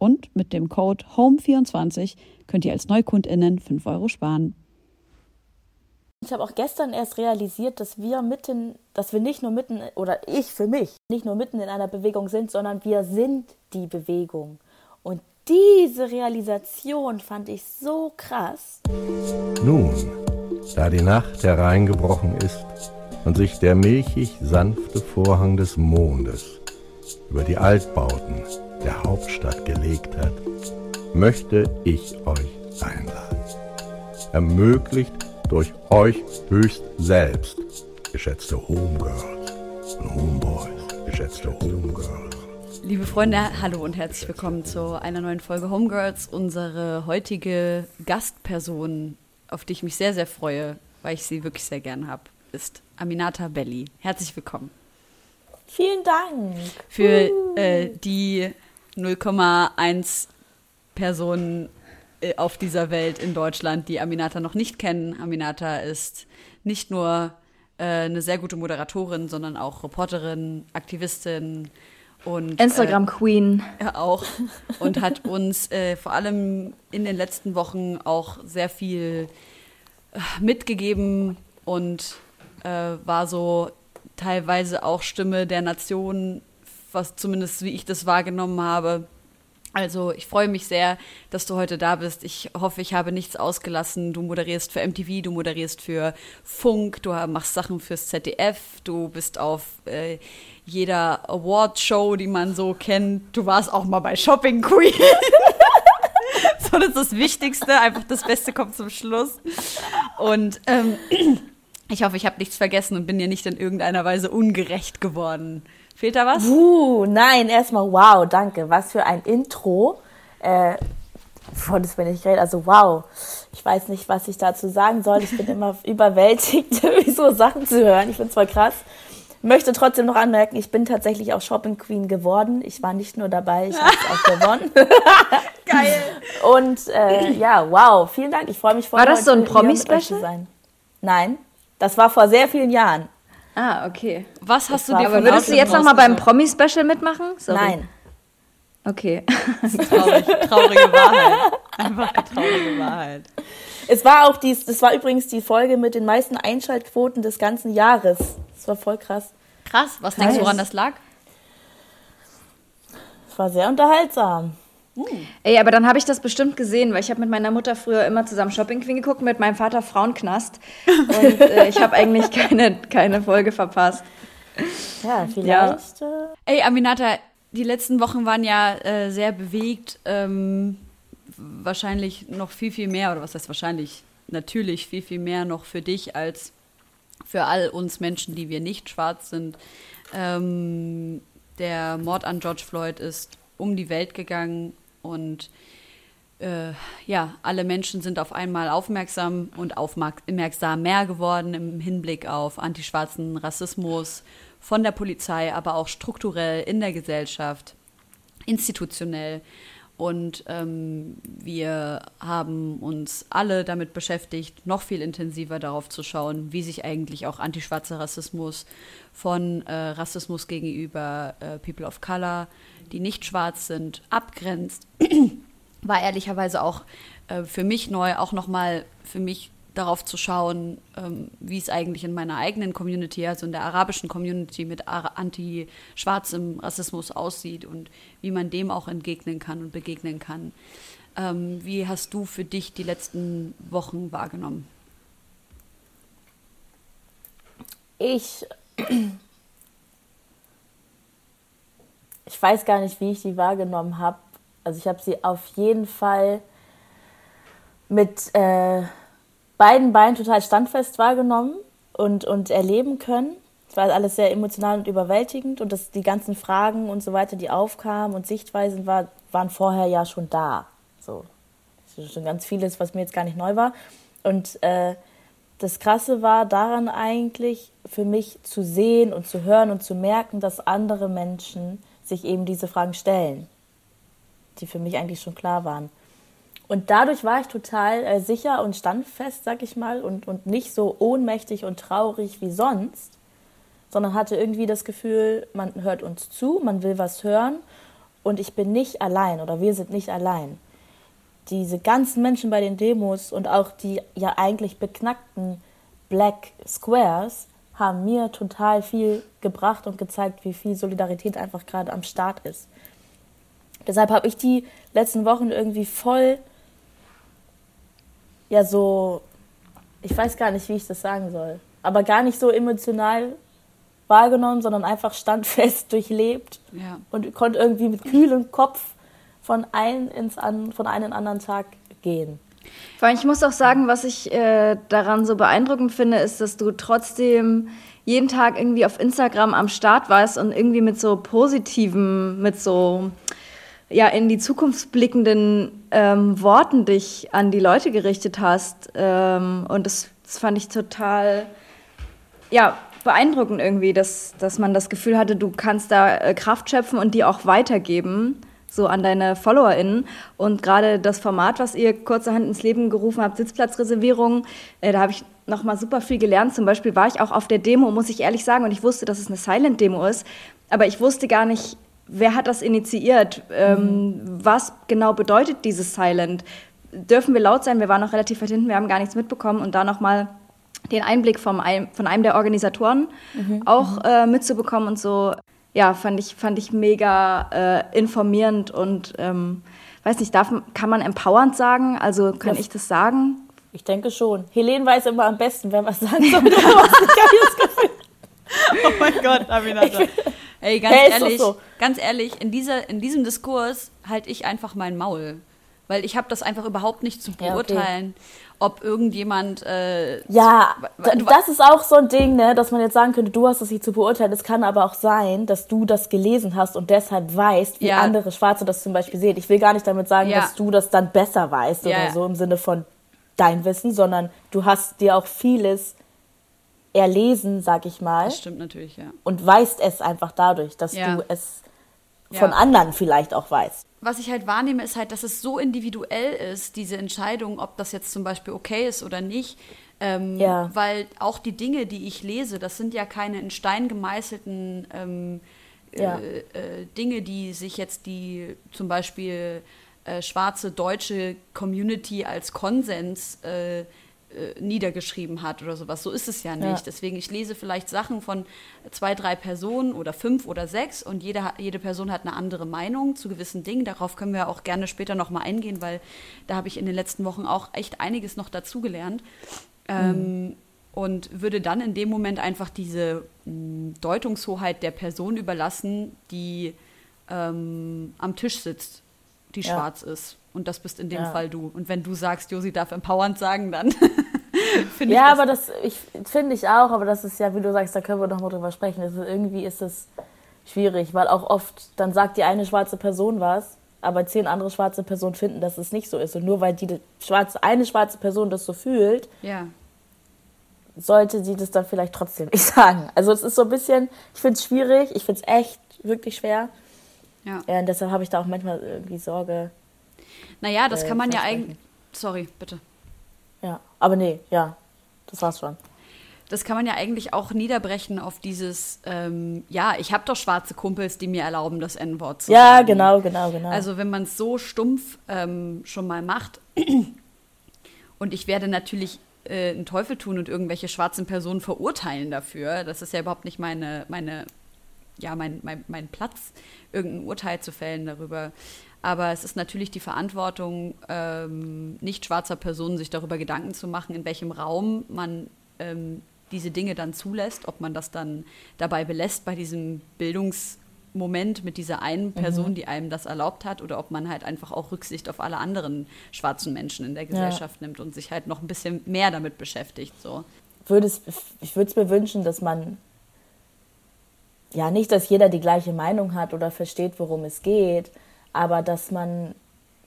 Und mit dem Code HOME24 könnt ihr als NeukundInnen 5 Euro sparen. Ich habe auch gestern erst realisiert, dass wir mitten, dass wir nicht nur mitten, oder ich für mich, nicht nur mitten in einer Bewegung sind, sondern wir sind die Bewegung. Und diese Realisation fand ich so krass. Nun, da die Nacht hereingebrochen ist und sich der milchig sanfte Vorhang des Mondes über die Altbauten der Hauptstadt gelegt hat, möchte ich euch einladen. Ermöglicht durch euch höchst selbst, geschätzte Homegirls und Homeboys, geschätzte Homegirls. Liebe Freunde, hallo und herzlich willkommen zu einer neuen Folge Homegirls. Unsere heutige Gastperson, auf die ich mich sehr, sehr freue, weil ich sie wirklich sehr gern habe, ist Aminata Belli. Herzlich willkommen. Vielen Dank. Für äh, die 0,1 Personen äh, auf dieser Welt in Deutschland, die Aminata noch nicht kennen. Aminata ist nicht nur äh, eine sehr gute Moderatorin, sondern auch Reporterin, Aktivistin und Instagram Queen äh, auch und hat uns äh, vor allem in den letzten Wochen auch sehr viel äh, mitgegeben und äh, war so teilweise auch Stimme der Nation was zumindest wie ich das wahrgenommen habe. Also ich freue mich sehr, dass du heute da bist. Ich hoffe, ich habe nichts ausgelassen. Du moderierst für MTV, du moderierst für Funk, du machst Sachen fürs ZDF, du bist auf äh, jeder Award-Show, die man so kennt. Du warst auch mal bei Shopping Queen. so, das ist das Wichtigste. Einfach das Beste kommt zum Schluss. Und ähm, ich hoffe, ich habe nichts vergessen und bin dir nicht in irgendeiner Weise ungerecht geworden. Fehlt da was? Uh, nein, erstmal wow, danke. Was für ein Intro. Äh, von das bin ich geredet. Also wow. Ich weiß nicht, was ich dazu sagen soll. Ich bin immer überwältigt, so Sachen zu hören. Ich finde es voll krass. Möchte trotzdem noch anmerken, ich bin tatsächlich auch Shopping Queen geworden. Ich war nicht nur dabei, ich habe es auch gewonnen. Geil. Und äh, ja, wow, vielen Dank. Ich freue mich voll. War das so ein Promi-Special? Nein, das war vor sehr vielen Jahren. Ah, okay. Was hast das du dir Aber würdest du jetzt nochmal beim Promi-Special mitmachen? Sorry. Nein. Okay. Traurig, traurige Wahrheit. Einfach eine traurige Wahrheit. Es war auch dies, das war übrigens die Folge mit den meisten Einschaltquoten des ganzen Jahres. Das war voll krass. Krass, was denkst du, woran das lag? Es war sehr unterhaltsam. Hm. Ey, aber dann habe ich das bestimmt gesehen, weil ich habe mit meiner Mutter früher immer zusammen Shopping Queen geguckt, mit meinem Vater Frauenknast. Und äh, ich habe eigentlich keine, keine Folge verpasst. Ja, vielleicht. Ja. Ey, Aminata, die letzten Wochen waren ja äh, sehr bewegt. Ähm, wahrscheinlich noch viel, viel mehr, oder was heißt wahrscheinlich? Natürlich viel, viel mehr noch für dich als für all uns Menschen, die wir nicht schwarz sind. Ähm, der Mord an George Floyd ist um die Welt gegangen und äh, ja, alle Menschen sind auf einmal aufmerksam und aufmerksam mehr geworden im Hinblick auf antischwarzen Rassismus von der Polizei, aber auch strukturell in der Gesellschaft, institutionell. Und ähm, wir haben uns alle damit beschäftigt, noch viel intensiver darauf zu schauen, wie sich eigentlich auch antischwarzer Rassismus von äh, Rassismus gegenüber äh, People of Color, die nicht schwarz sind, abgrenzt. War ehrlicherweise auch äh, für mich neu, auch nochmal für mich darauf zu schauen, ähm, wie es eigentlich in meiner eigenen Community, also in der arabischen Community mit anti-schwarzem Rassismus aussieht und wie man dem auch entgegnen kann und begegnen kann. Ähm, wie hast du für dich die letzten Wochen wahrgenommen? Ich, ich weiß gar nicht, wie ich die wahrgenommen habe. Also ich habe sie auf jeden Fall mit äh, beiden Beinen total standfest wahrgenommen und, und erleben können. Es war alles sehr emotional und überwältigend und das, die ganzen Fragen und so weiter, die aufkamen und Sichtweisen war, waren vorher ja schon da. So. Das ist schon ganz vieles, was mir jetzt gar nicht neu war. Und äh, das Krasse war daran eigentlich für mich zu sehen und zu hören und zu merken, dass andere Menschen sich eben diese Fragen stellen, die für mich eigentlich schon klar waren. Und dadurch war ich total äh, sicher und standfest, sag ich mal, und, und nicht so ohnmächtig und traurig wie sonst, sondern hatte irgendwie das Gefühl, man hört uns zu, man will was hören und ich bin nicht allein oder wir sind nicht allein. Diese ganzen Menschen bei den Demos und auch die ja eigentlich beknackten Black Squares haben mir total viel gebracht und gezeigt, wie viel Solidarität einfach gerade am Start ist. Deshalb habe ich die letzten Wochen irgendwie voll ja so, ich weiß gar nicht, wie ich das sagen soll, aber gar nicht so emotional wahrgenommen, sondern einfach standfest durchlebt ja. und konnte irgendwie mit kühlem Kopf von einem ins an, von einem anderen Tag gehen. Ich muss auch sagen, was ich äh, daran so beeindruckend finde, ist, dass du trotzdem jeden Tag irgendwie auf Instagram am Start warst und irgendwie mit so positiven, mit so ja in die Zukunft blickenden ähm, Worten dich an die Leute gerichtet hast. Ähm, und das, das fand ich total ja, beeindruckend irgendwie, dass, dass man das Gefühl hatte, du kannst da äh, Kraft schöpfen und die auch weitergeben, so an deine FollowerInnen. Und gerade das Format, was ihr kurzerhand ins Leben gerufen habt, Sitzplatzreservierung, äh, da habe ich nochmal super viel gelernt. Zum Beispiel war ich auch auf der Demo, muss ich ehrlich sagen, und ich wusste, dass es eine Silent-Demo ist, aber ich wusste gar nicht, wer hat das initiiert? Ähm, mhm. Was genau bedeutet dieses Silent? Dürfen wir laut sein? Wir waren noch relativ weit hinten, wir haben gar nichts mitbekommen und da nochmal den Einblick vom, von einem der Organisatoren mhm. auch mhm. äh, mitzubekommen und so, ja, fand ich, fand ich mega äh, informierend und ähm, weiß nicht, darf, kann man empowernd sagen? Also kann das, ich das sagen? Ich denke schon. Helene weiß immer am besten, wer was sagen soll. oh mein Gott, Aminata. Ey, ganz hey, ehrlich, so. ganz ehrlich, in, dieser, in diesem Diskurs halte ich einfach mein Maul. Weil ich habe das einfach überhaupt nicht zu beurteilen, ja, okay. ob irgendjemand. Äh, ja, zu, das ist auch so ein Ding, ne, dass man jetzt sagen könnte, du hast das nicht zu beurteilen. Es kann aber auch sein, dass du das gelesen hast und deshalb weißt, wie ja. andere Schwarze das zum Beispiel sehen. Ich will gar nicht damit sagen, ja. dass du das dann besser weißt oder so im Sinne von dein Wissen, sondern du hast dir auch vieles erlesen, sag ich mal. Das stimmt natürlich, ja. Und weißt es einfach dadurch, dass du es von anderen vielleicht auch weißt. Was ich halt wahrnehme, ist halt, dass es so individuell ist, diese Entscheidung, ob das jetzt zum Beispiel okay ist oder nicht. Ähm, ja. Weil auch die Dinge, die ich lese, das sind ja keine in Stein gemeißelten ähm, ja. äh, äh, Dinge, die sich jetzt die zum Beispiel äh, schwarze deutsche Community als Konsens äh, äh, niedergeschrieben hat oder sowas. So ist es ja nicht. Ja. Deswegen, ich lese vielleicht Sachen von zwei, drei Personen oder fünf oder sechs und jede, jede Person hat eine andere Meinung zu gewissen Dingen. Darauf können wir auch gerne später nochmal eingehen, weil da habe ich in den letzten Wochen auch echt einiges noch dazugelernt. Ähm, mhm. und würde dann in dem Moment einfach diese mh, hm, Deutungshoheit der Person überlassen, die ähm, am Tisch sitzt, die ja. schwarz ist. Und das bist in dem ja. Fall du. Und wenn du sagst, Josi darf empowernd sagen, dann finde ja, ich. Ja, aber das finde ich auch, aber das ist ja, wie du sagst, da können wir noch mal drüber sprechen. Also irgendwie ist es schwierig, weil auch oft dann sagt die eine schwarze Person was, aber zehn andere schwarze Personen finden, dass es nicht so ist. Und nur weil die schwarze, eine schwarze Person das so fühlt, ja. sollte sie das dann vielleicht trotzdem nicht sagen. Also es ist so ein bisschen, ich finde es schwierig, ich finde es echt wirklich schwer. Ja. ja. Und deshalb habe ich da auch manchmal irgendwie Sorge, naja, das äh, kann man ja eigentlich. Sorry, bitte. Ja, aber nee, ja, das war's schon. Das kann man ja eigentlich auch niederbrechen auf dieses, ähm, ja, ich habe doch schwarze Kumpels, die mir erlauben, das N-Wort zu ja, sagen. Ja, genau, genau, genau. Also wenn man es so stumpf ähm, schon mal macht und ich werde natürlich äh, einen Teufel tun und irgendwelche schwarzen Personen verurteilen dafür. Das ist ja überhaupt nicht meine, meine ja, mein, mein, mein Platz, irgendein Urteil zu fällen darüber. Aber es ist natürlich die Verantwortung ähm, nicht schwarzer Personen, sich darüber Gedanken zu machen, in welchem Raum man ähm, diese Dinge dann zulässt, ob man das dann dabei belässt bei diesem Bildungsmoment mit dieser einen mhm. Person, mhm. die einem das erlaubt hat, oder ob man halt einfach auch Rücksicht auf alle anderen schwarzen Menschen in der Gesellschaft ja. nimmt und sich halt noch ein bisschen mehr damit beschäftigt. So. Würdest, ich würde es mir wünschen, dass man ja nicht, dass jeder die gleiche Meinung hat oder versteht, worum es geht, aber dass man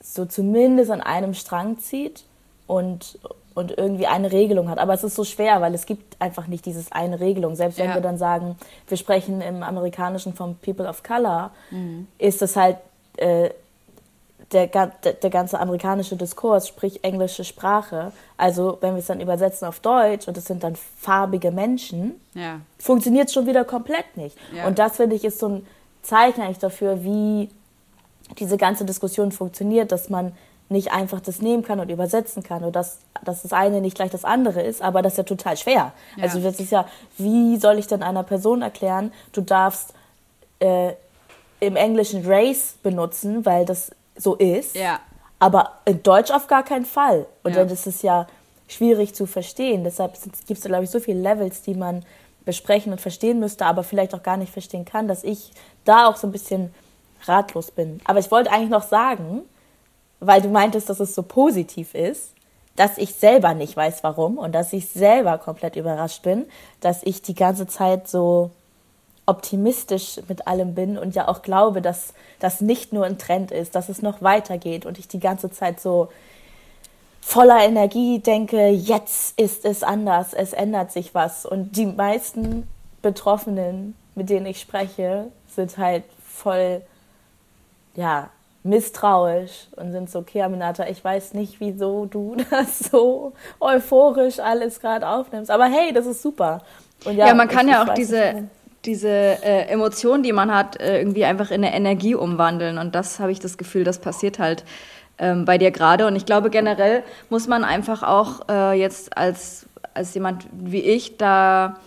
so zumindest an einem Strang zieht und, und irgendwie eine Regelung hat. Aber es ist so schwer, weil es gibt einfach nicht dieses eine Regelung. Selbst wenn ja. wir dann sagen, wir sprechen im Amerikanischen vom People of Color, mhm. ist das halt äh, der, der, der ganze amerikanische Diskurs, sprich englische Sprache. Also wenn wir es dann übersetzen auf Deutsch und es sind dann farbige Menschen, ja. funktioniert es schon wieder komplett nicht. Ja. Und das finde ich ist so ein Zeichen eigentlich dafür, wie diese ganze Diskussion funktioniert, dass man nicht einfach das nehmen kann und übersetzen kann oder dass, dass das eine nicht gleich das andere ist, aber das ist ja total schwer. Ja. Also das ist ja, wie soll ich denn einer Person erklären, du darfst äh, im Englischen Race benutzen, weil das so ist, ja. aber in Deutsch auf gar keinen Fall. Und ja. dann ist es ja schwierig zu verstehen. Deshalb gibt es, glaube ich, so viele Levels, die man besprechen und verstehen müsste, aber vielleicht auch gar nicht verstehen kann, dass ich da auch so ein bisschen ratlos bin. Aber ich wollte eigentlich noch sagen, weil du meintest, dass es so positiv ist, dass ich selber nicht weiß, warum und dass ich selber komplett überrascht bin, dass ich die ganze Zeit so optimistisch mit allem bin und ja auch glaube, dass das nicht nur ein Trend ist, dass es noch weitergeht und ich die ganze Zeit so voller Energie denke, jetzt ist es anders, es ändert sich was. Und die meisten Betroffenen, mit denen ich spreche, sind halt voll ja, misstrauisch und sind so, okay, Aminata, ich weiß nicht, wieso du das so euphorisch alles gerade aufnimmst. Aber hey, das ist super. Ja, ja, man kann ich, ja auch diese, diese äh, Emotionen, die man hat, äh, irgendwie einfach in eine Energie umwandeln. Und das habe ich das Gefühl, das passiert halt ähm, bei dir gerade. Und ich glaube, generell muss man einfach auch äh, jetzt als, als jemand wie ich da,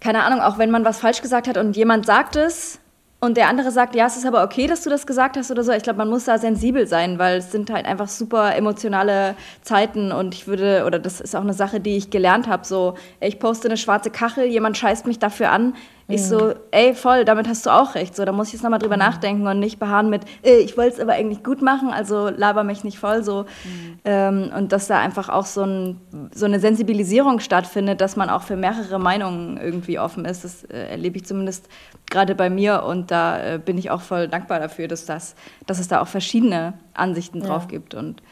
keine Ahnung, auch wenn man was falsch gesagt hat und jemand sagt es, und der andere sagt, ja, es ist aber okay, dass du das gesagt hast oder so. Ich glaube, man muss da sensibel sein, weil es sind halt einfach super emotionale Zeiten und ich würde, oder das ist auch eine Sache, die ich gelernt habe, so, ich poste eine schwarze Kachel, jemand scheißt mich dafür an, ich so, ey, voll, damit hast du auch recht. So, da muss ich jetzt nochmal drüber mhm. nachdenken und nicht beharren mit, äh, ich wollte es aber eigentlich gut machen, also laber mich nicht voll so. Mhm. Ähm, und dass da einfach auch so, ein, so eine Sensibilisierung stattfindet, dass man auch für mehrere Meinungen irgendwie offen ist. Das äh, erlebe ich zumindest gerade bei mir und da äh, bin ich auch voll dankbar dafür, dass, das, dass es da auch verschiedene Ansichten ja. drauf gibt. Und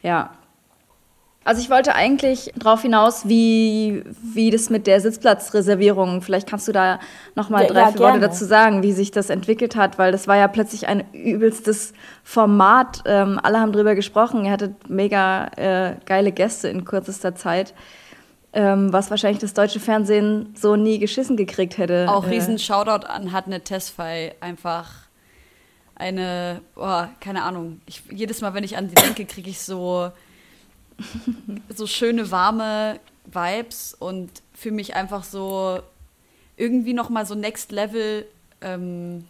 ja, also ich wollte eigentlich darauf hinaus, wie, wie das mit der Sitzplatzreservierung, vielleicht kannst du da nochmal drei, ja, vier Worte dazu sagen, wie sich das entwickelt hat, weil das war ja plötzlich ein übelstes Format. Ähm, alle haben drüber gesprochen, ihr hattet mega äh, geile Gäste in kürzester Zeit. Ähm, was wahrscheinlich das deutsche Fernsehen so nie geschissen gekriegt hätte. Auch äh, riesen Shoutout an Hatnet Tesfai, einfach eine, oh, keine Ahnung, ich, jedes Mal, wenn ich an sie denke, kriege ich so so schöne, warme Vibes und für mich einfach so irgendwie noch mal so Next Level. Ähm,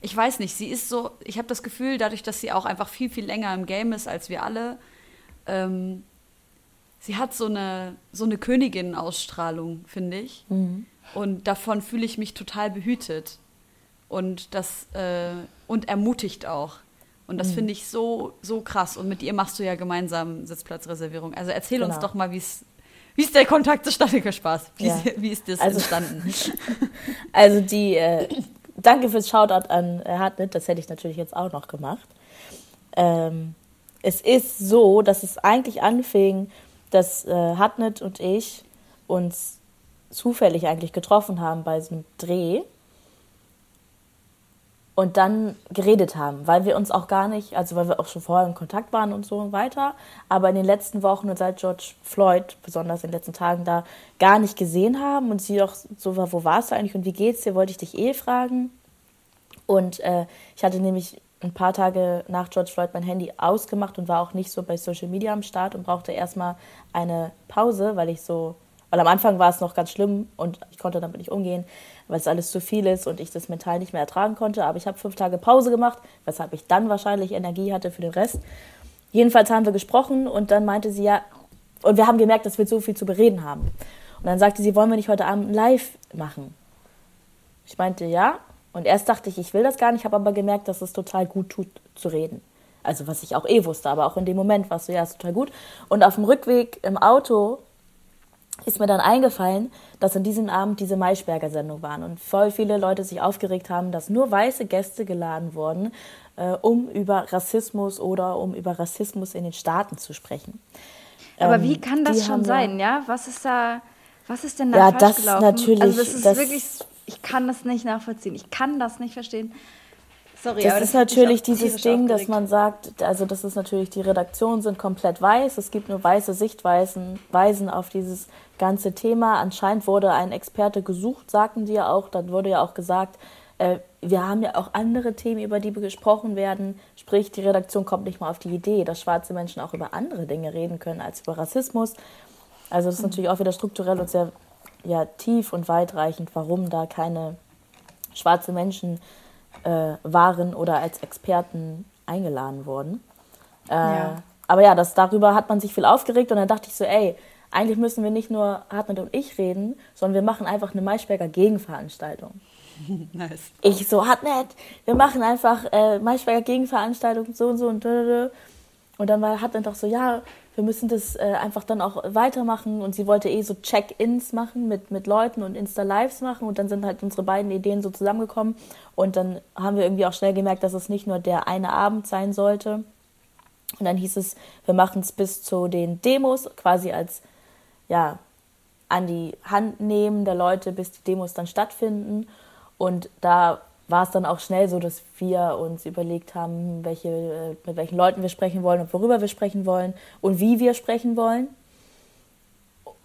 ich weiß nicht, sie ist so, ich habe das Gefühl, dadurch, dass sie auch einfach viel, viel länger im Game ist als wir alle, ähm, sie hat so eine, so eine Königin-Ausstrahlung, finde ich. Mhm. Und davon fühle ich mich total behütet. Und das, äh, und ermutigt auch. Und das mhm. finde ich so, so krass. Und mit ihr machst du ja gemeinsam Sitzplatzreservierung. Also erzähl genau. uns doch mal, wie es wie ist der Kontakt zustande? Spaß. Wie, ja. ist, wie ist das also, entstanden? Also die, äh, danke fürs Shoutout an äh, Hartnett, das hätte ich natürlich jetzt auch noch gemacht. Ähm, es ist so, dass es eigentlich anfing, dass äh, Hartnett und ich uns zufällig eigentlich getroffen haben bei diesem Dreh und dann geredet haben, weil wir uns auch gar nicht, also weil wir auch schon vorher in Kontakt waren und so weiter, aber in den letzten Wochen und seit George Floyd, besonders in den letzten Tagen, da gar nicht gesehen haben und sie auch so war, wo warst du eigentlich und wie geht's dir, wollte ich dich eh fragen. Und äh, ich hatte nämlich ein paar Tage nach George Floyd mein Handy ausgemacht und war auch nicht so bei Social Media am Start und brauchte erstmal eine Pause, weil ich so, weil am Anfang war es noch ganz schlimm und ich konnte damit nicht umgehen, weil es alles zu viel ist und ich das mental nicht mehr ertragen konnte. Aber ich habe fünf Tage Pause gemacht, weshalb ich dann wahrscheinlich Energie hatte für den Rest. Jedenfalls haben wir gesprochen und dann meinte sie ja, und wir haben gemerkt, dass wir so viel zu bereden haben. Und dann sagte sie, wollen wir nicht heute Abend live machen? Ich meinte ja. Und erst dachte ich, ich will das gar nicht, habe aber gemerkt, dass es total gut tut, zu reden. Also was ich auch eh wusste, aber auch in dem Moment war es so, ja, ist total gut. Und auf dem Rückweg im Auto ist mir dann eingefallen, dass an diesem Abend diese Maischberger-Sendung waren und voll viele Leute sich aufgeregt haben, dass nur weiße Gäste geladen wurden, äh, um über Rassismus oder um über Rassismus in den Staaten zu sprechen. Aber ähm, wie kann das schon sein, ja? Was ist da, was ist denn da ja, das gelaufen? Natürlich, also das ist das wirklich, ich kann das nicht nachvollziehen. Ich kann das nicht verstehen. Sorry, das ist natürlich dieses Ding, aufgeregt. dass man sagt, also das ist natürlich, die Redaktionen sind komplett weiß, es gibt nur weiße Sichtweisen Weisen auf dieses ganze Thema. Anscheinend wurde ein Experte gesucht, sagten die ja auch, dann wurde ja auch gesagt, äh, wir haben ja auch andere Themen, über die gesprochen werden. Sprich, die Redaktion kommt nicht mal auf die Idee, dass schwarze Menschen auch über andere Dinge reden können als über Rassismus. Also das ist natürlich auch wieder strukturell und sehr ja, tief und weitreichend, warum da keine schwarze Menschen äh, waren oder als Experten eingeladen wurden. Äh, ja. Aber ja, das, darüber hat man sich viel aufgeregt und dann dachte ich so, ey, eigentlich müssen wir nicht nur Hartmut und ich reden, sondern wir machen einfach eine Maischberger Gegenveranstaltung. nice. Ich so, nett. Wir machen einfach äh, Maischberger Gegenveranstaltung, so und so und Und dann war, dann doch so, ja, wir müssen das äh, einfach dann auch weitermachen. Und sie wollte eh so Check-ins machen mit, mit Leuten und Insta-Lives machen. Und dann sind halt unsere beiden Ideen so zusammengekommen. Und dann haben wir irgendwie auch schnell gemerkt, dass es nicht nur der eine Abend sein sollte. Und dann hieß es, wir machen es bis zu den Demos, quasi als, ja, an die Hand nehmen der Leute, bis die Demos dann stattfinden. Und da war es dann auch schnell so, dass wir uns überlegt haben, welche, äh, mit welchen Leuten wir sprechen wollen und worüber wir sprechen wollen und wie wir sprechen wollen.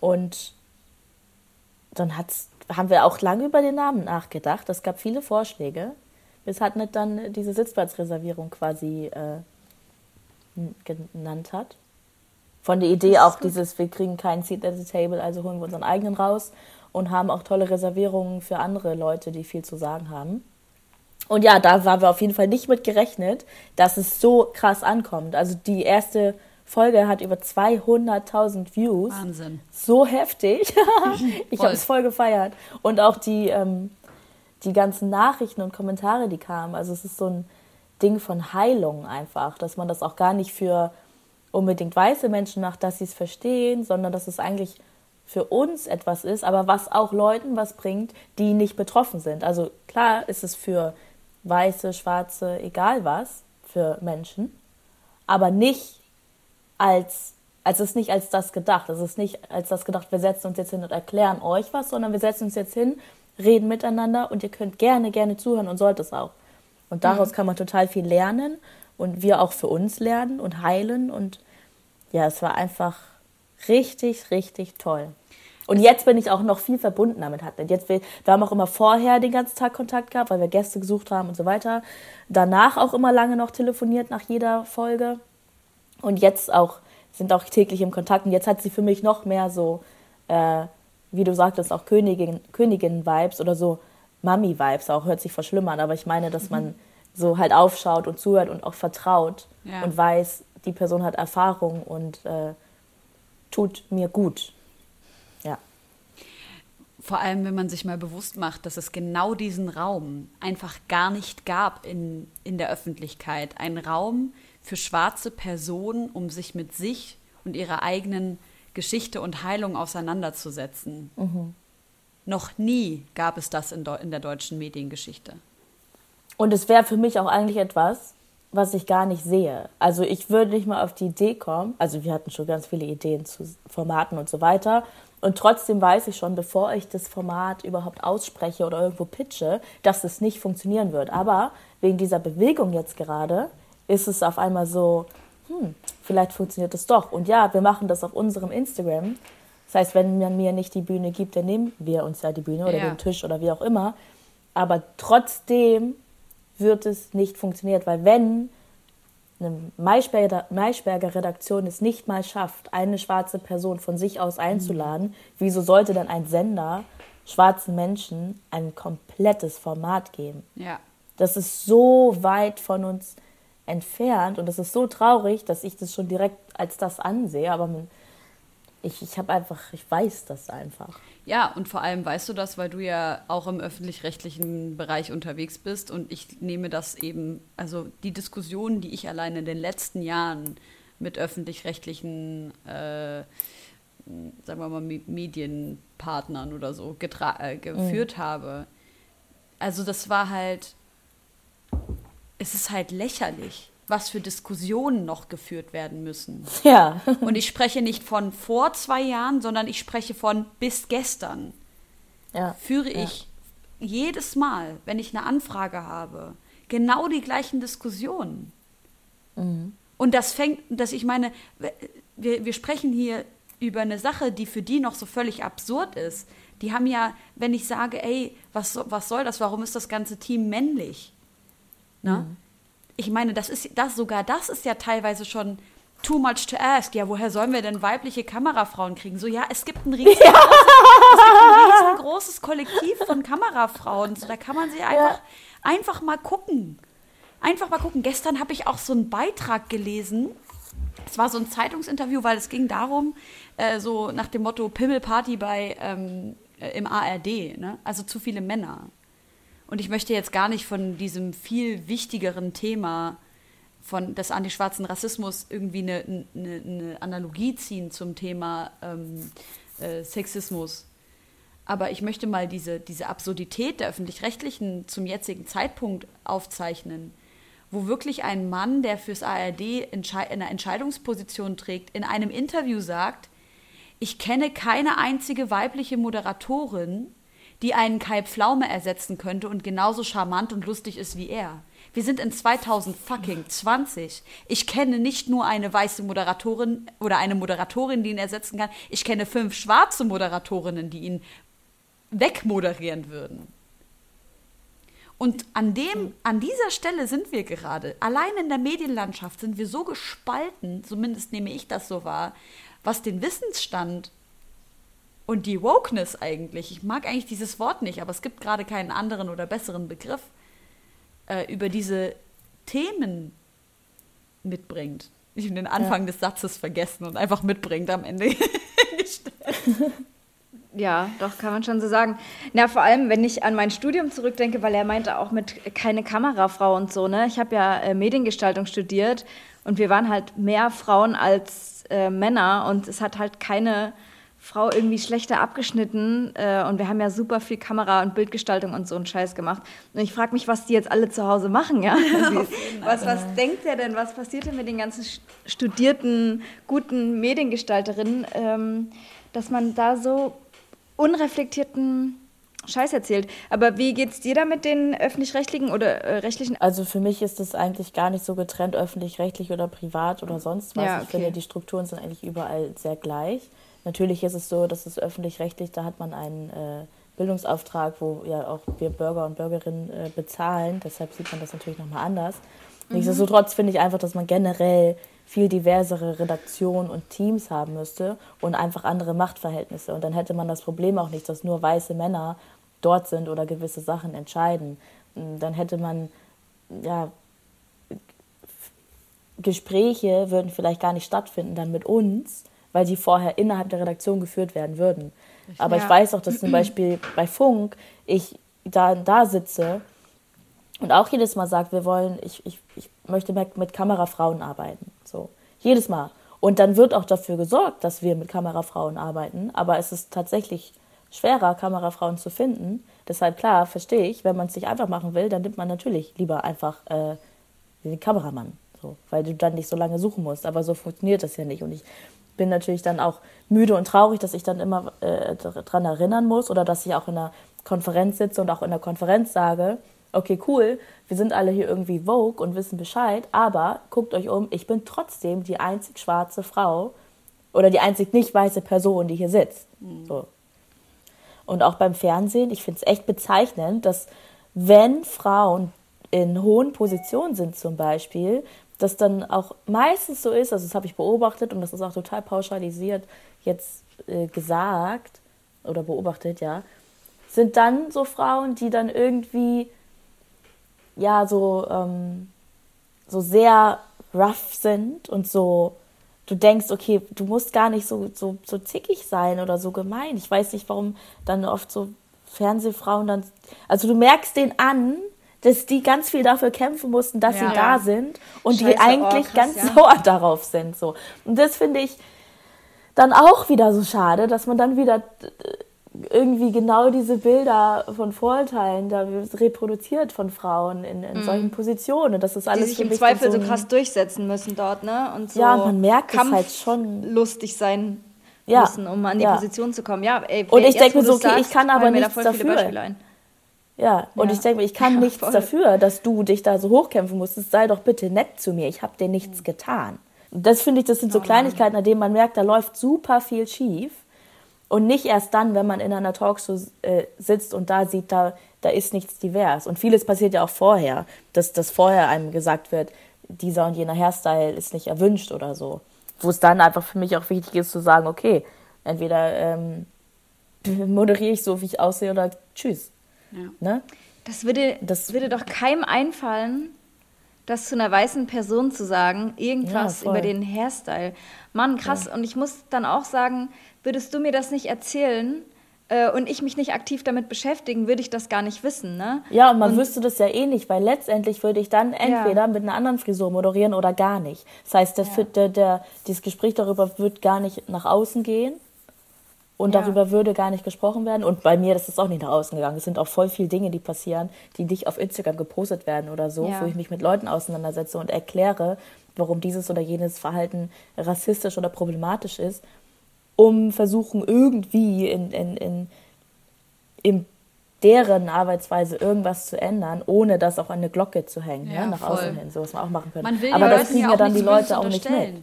Und dann hat's, haben wir auch lange über den Namen nachgedacht. Es gab viele Vorschläge, bis Hartnett dann diese Sitzplatzreservierung quasi äh, genannt hat. Von der Idee auch gut. dieses, wir kriegen keinen Seat at the table, also holen wir unseren eigenen raus und haben auch tolle Reservierungen für andere Leute, die viel zu sagen haben. Und ja, da waren wir auf jeden Fall nicht mit gerechnet, dass es so krass ankommt. Also die erste Folge hat über 200.000 Views. Wahnsinn. So heftig. ich habe es voll gefeiert. Und auch die, ähm, die ganzen Nachrichten und Kommentare, die kamen. Also es ist so ein Ding von Heilung einfach, dass man das auch gar nicht für unbedingt weiße Menschen macht, dass sie es verstehen, sondern dass es eigentlich für uns etwas ist, aber was auch Leuten was bringt, die nicht betroffen sind. Also klar ist es für weiße, schwarze, egal was, für Menschen, aber nicht als, also es ist nicht als das gedacht. Es ist nicht als das gedacht, wir setzen uns jetzt hin und erklären euch was, sondern wir setzen uns jetzt hin, reden miteinander und ihr könnt gerne, gerne zuhören und sollt es auch. Und daraus mhm. kann man total viel lernen und wir auch für uns lernen und heilen und ja, es war einfach richtig, richtig toll. Und jetzt bin ich auch noch viel verbundener mit Hatnet. Jetzt, wir, wir haben auch immer vorher den ganzen Tag Kontakt gehabt, weil wir Gäste gesucht haben und so weiter. Danach auch immer lange noch telefoniert nach jeder Folge. Und jetzt auch, sind auch täglich im Kontakt. Und jetzt hat sie für mich noch mehr so, äh, wie du sagtest, auch Königin, Königin-Vibes oder so Mami-Vibes auch. Hört sich verschlimmern, aber ich meine, dass man so halt aufschaut und zuhört und auch vertraut ja. und weiß, die Person hat Erfahrung und äh, tut mir gut. Vor allem, wenn man sich mal bewusst macht, dass es genau diesen Raum einfach gar nicht gab in, in der Öffentlichkeit. Ein Raum für schwarze Personen, um sich mit sich und ihrer eigenen Geschichte und Heilung auseinanderzusetzen. Mhm. Noch nie gab es das in, in der deutschen Mediengeschichte. Und es wäre für mich auch eigentlich etwas, was ich gar nicht sehe. Also ich würde nicht mal auf die Idee kommen, also wir hatten schon ganz viele Ideen zu Formaten und so weiter. Und trotzdem weiß ich schon, bevor ich das Format überhaupt ausspreche oder irgendwo pitche, dass es nicht funktionieren wird. Aber wegen dieser Bewegung jetzt gerade ist es auf einmal so, hm, vielleicht funktioniert es doch. Und ja, wir machen das auf unserem Instagram. Das heißt, wenn man mir nicht die Bühne gibt, dann nehmen wir uns ja die Bühne oder ja. den Tisch oder wie auch immer. Aber trotzdem wird es nicht funktionieren, weil wenn eine Maischberger, Maischberger Redaktion es nicht mal schafft, eine schwarze Person von sich aus einzuladen, mhm. wieso sollte dann ein Sender schwarzen Menschen ein komplettes Format geben? Ja. Das ist so weit von uns entfernt und das ist so traurig, dass ich das schon direkt als das ansehe, aber ich, ich habe einfach, ich weiß das einfach. Ja, und vor allem weißt du das, weil du ja auch im öffentlich-rechtlichen Bereich unterwegs bist und ich nehme das eben, also die Diskussionen, die ich allein in den letzten Jahren mit öffentlich-rechtlichen, äh, sagen wir mal, Medienpartnern oder so äh, geführt mhm. habe, also das war halt, es ist halt lächerlich was für Diskussionen noch geführt werden müssen. Ja. Und ich spreche nicht von vor zwei Jahren, sondern ich spreche von bis gestern. Ja. Führe ich ja. jedes Mal, wenn ich eine Anfrage habe, genau die gleichen Diskussionen. Mhm. Und das fängt, dass ich meine, wir, wir sprechen hier über eine Sache, die für die noch so völlig absurd ist. Die haben ja, wenn ich sage, ey, was, was soll das? Warum ist das ganze Team männlich? Na? Mhm ich meine, das ist das sogar das ist ja teilweise schon too much to ask. Ja, woher sollen wir denn weibliche Kamerafrauen kriegen? So, ja, es gibt ein riesengroßes, ja. es gibt ein riesengroßes Kollektiv von Kamerafrauen. So, da kann man sich einfach, ja. einfach mal gucken. Einfach mal gucken. Gestern habe ich auch so einen Beitrag gelesen. Es war so ein Zeitungsinterview, weil es ging darum, äh, so nach dem Motto Pimmelparty bei ähm, äh, im ARD, ne? Also zu viele Männer. Und ich möchte jetzt gar nicht von diesem viel wichtigeren Thema von des antischwarzen Rassismus irgendwie eine, eine, eine, Analogie ziehen zum Thema ähm, äh, Sexismus. Aber ich möchte mal diese, diese Absurdität der öffentlich-rechtlichen zum jetzigen Zeitpunkt aufzeichnen, wo wirklich ein Mann, der fürs ARD Entschei eine Entscheidungsposition trägt, in einem Interview sagt, ich kenne keine einzige weibliche Moderatorin, die einen Kai Pflaume ersetzen könnte und genauso charmant und lustig ist wie er. Wir sind in 2020. Ich kenne nicht nur eine weiße Moderatorin oder eine Moderatorin, die ihn ersetzen kann. Ich kenne fünf schwarze Moderatorinnen, die ihn wegmoderieren würden. Und an dem, an dieser Stelle sind wir gerade. Allein in der Medienlandschaft sind wir so gespalten, zumindest nehme ich das so wahr, was den Wissensstand und die Wokeness eigentlich, ich mag eigentlich dieses Wort nicht, aber es gibt gerade keinen anderen oder besseren Begriff, äh, über diese Themen mitbringt. Ich habe den Anfang ja. des Satzes vergessen und einfach mitbringt am Ende gestellt. Ja, doch, kann man schon so sagen. Na, vor allem, wenn ich an mein Studium zurückdenke, weil er meinte auch mit keine Kamerafrau und so, ne? Ich habe ja äh, Mediengestaltung studiert und wir waren halt mehr Frauen als äh, Männer und es hat halt keine Frau irgendwie schlechter abgeschnitten äh, und wir haben ja super viel Kamera und Bildgestaltung und so einen Scheiß gemacht. Und ich frage mich, was die jetzt alle zu Hause machen, ja? Also, was, was denkt der denn? Was passiert denn mit den ganzen studierten, guten Mediengestalterinnen, ähm, dass man da so unreflektierten Scheiß erzählt. Aber wie geht es dir da mit den öffentlich-rechtlichen oder äh, rechtlichen? Also für mich ist es eigentlich gar nicht so getrennt, öffentlich-rechtlich oder privat oder sonst was. Ja, okay. Ich finde, die Strukturen sind eigentlich überall sehr gleich. Natürlich ist es so, dass es öffentlich-rechtlich, da hat man einen äh, Bildungsauftrag, wo ja auch wir Bürger und Bürgerinnen äh, bezahlen. Deshalb sieht man das natürlich nochmal anders. Mhm. Nichtsdestotrotz finde ich einfach, dass man generell viel diversere Redaktionen und Teams haben müsste und einfach andere Machtverhältnisse. Und dann hätte man das Problem auch nicht, dass nur weiße Männer dort sind oder gewisse Sachen entscheiden. Dann hätte man, ja, Gespräche würden vielleicht gar nicht stattfinden dann mit uns, weil die vorher innerhalb der Redaktion geführt werden würden. Aber ja. ich weiß auch, dass zum Beispiel bei Funk ich da, da sitze und auch jedes Mal sagt, wir wollen, ich, ich, ich möchte mit Kamerafrauen arbeiten. So. Jedes Mal. Und dann wird auch dafür gesorgt, dass wir mit Kamerafrauen arbeiten. Aber es ist tatsächlich schwerer, Kamerafrauen zu finden. Deshalb, klar, verstehe ich, wenn man es sich einfach machen will, dann nimmt man natürlich lieber einfach äh, den Kameramann. So, weil du dann nicht so lange suchen musst. Aber so funktioniert das ja nicht. Und ich bin natürlich dann auch müde und traurig, dass ich dann immer äh, daran erinnern muss oder dass ich auch in einer Konferenz sitze und auch in der Konferenz sage, okay, cool, wir sind alle hier irgendwie Vogue und wissen Bescheid, aber guckt euch um, ich bin trotzdem die einzig schwarze Frau oder die einzig nicht weiße Person, die hier sitzt. Mhm. So. Und auch beim Fernsehen, ich finde es echt bezeichnend, dass wenn Frauen in hohen Positionen sind zum Beispiel, dass dann auch meistens so ist, also das habe ich beobachtet und das ist auch total pauschalisiert jetzt äh, gesagt oder beobachtet, ja, sind dann so Frauen, die dann irgendwie ja so ähm, so sehr rough sind und so du denkst, okay, du musst gar nicht so, so, so zickig sein oder so gemein. Ich weiß nicht, warum dann oft so Fernsehfrauen dann, also du merkst den an, dass die ganz viel dafür kämpfen mussten, dass ja, sie da sind und Scheiße, die eigentlich oh, krass, ganz ja. sauer darauf sind, so. Und das finde ich dann auch wieder so schade, dass man dann wieder irgendwie genau diese Bilder von Vorurteilen da reproduziert von Frauen in, in mm. solchen Positionen. Das ist alles Die sich im Zweifel so, so, krass durchsetzen müssen dort, ne? Und so ja, man merkt es halt schon. lustig sein ja. müssen, um an die ja. Position zu kommen. Ja, ey, und ich denke mir so, okay, ich kann aber nichts da dafür. Ja, und ja. ich denke mir, ich kann ja, nichts voll. dafür, dass du dich da so hochkämpfen musstest. Sei doch bitte nett zu mir. Ich habe dir nichts mhm. getan. Das finde ich, das sind so Kleinigkeiten, an denen man merkt, da läuft super viel schief. Und nicht erst dann, wenn man in einer Talkshow äh, sitzt und da sieht, da, da ist nichts divers. Und vieles passiert ja auch vorher, dass, dass vorher einem gesagt wird, dieser und jener Hairstyle ist nicht erwünscht oder so. Wo es dann einfach für mich auch wichtig ist zu sagen, okay, entweder ähm, moderiere ich so, wie ich aussehe oder tschüss. Ja. Ne? Das, würde, das würde doch keinem einfallen, das zu einer weißen Person zu sagen, irgendwas ja, über den Hairstyle. Mann, krass. Ja. Und ich muss dann auch sagen, würdest du mir das nicht erzählen äh, und ich mich nicht aktiv damit beschäftigen, würde ich das gar nicht wissen. Ne? Ja, und man und, wüsste das ja eh nicht, weil letztendlich würde ich dann entweder ja. mit einer anderen Frisur moderieren oder gar nicht. Das heißt, der, der, der, dieses Gespräch darüber wird gar nicht nach außen gehen. Und ja. darüber würde gar nicht gesprochen werden. Und bei mir, das ist auch nicht nach außen gegangen. Es sind auch voll viele Dinge, die passieren, die nicht auf Instagram gepostet werden oder so, ja. wo ich mich mit Leuten auseinandersetze und erkläre, warum dieses oder jenes Verhalten rassistisch oder problematisch ist um versuchen, irgendwie in, in, in, in deren Arbeitsweise irgendwas zu ändern, ohne das auch an eine Glocke zu hängen, ja, ja nach voll. außen hin, so was man auch machen könnte. Aber das kriegen ja dann die Leute auch nicht mit.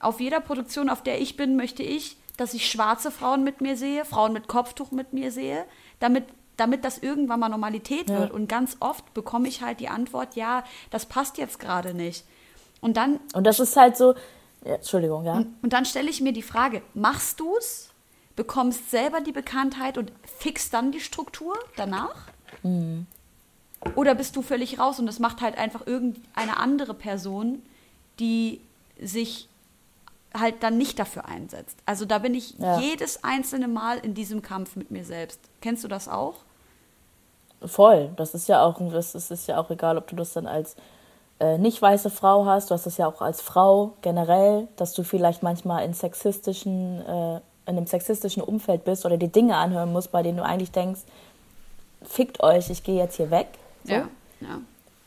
Auf jeder Produktion, auf der ich bin, möchte ich, dass ich schwarze Frauen mit mir sehe, Frauen mit Kopftuch mit mir sehe, damit damit das irgendwann mal Normalität ja. wird. Und ganz oft bekomme ich halt die Antwort, ja, das passt jetzt gerade nicht. Und dann. Und das ist halt so, ja, Entschuldigung, ja. Und, und dann stelle ich mir die Frage, machst du es, bekommst selber die Bekanntheit und fixst dann die Struktur danach? Mhm. Oder bist du völlig raus und es macht halt einfach irgendeine andere Person, die sich halt dann nicht dafür einsetzt. Also da bin ich ja. jedes einzelne Mal in diesem Kampf mit mir selbst. Kennst du das auch? Voll. Das ist ja auch, das ist ja auch egal, ob du das dann als äh, nicht weiße Frau hast, du hast das ja auch als Frau generell, dass du vielleicht manchmal in sexistischen, äh, in einem sexistischen Umfeld bist oder die Dinge anhören musst, bei denen du eigentlich denkst, fickt euch, ich gehe jetzt hier weg. So. Ja, ja.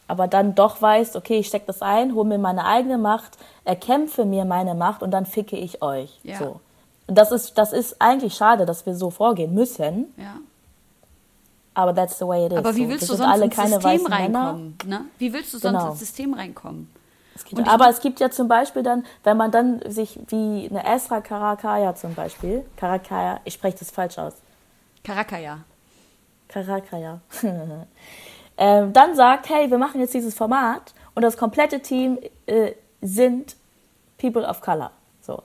Aber dann doch weißt, okay, ich stecke das ein, hole mir meine eigene Macht, erkämpfe mir meine Macht und dann ficke ich euch. Ja. So. Und das ist, das ist eigentlich schade, dass wir so vorgehen müssen. Ja aber that's the way it is. Aber wie willst so, du sonst ins System reinkommen? Ne? Wie willst du sonst genau. ins System reinkommen? Es aber es gibt ja zum Beispiel dann, wenn man dann sich wie eine Esra Karakaya zum Beispiel, Karakaya, ich spreche das falsch aus. Karakaya. Karakaya. ähm, dann sagt, hey, wir machen jetzt dieses Format und das komplette Team äh, sind People of Color. So.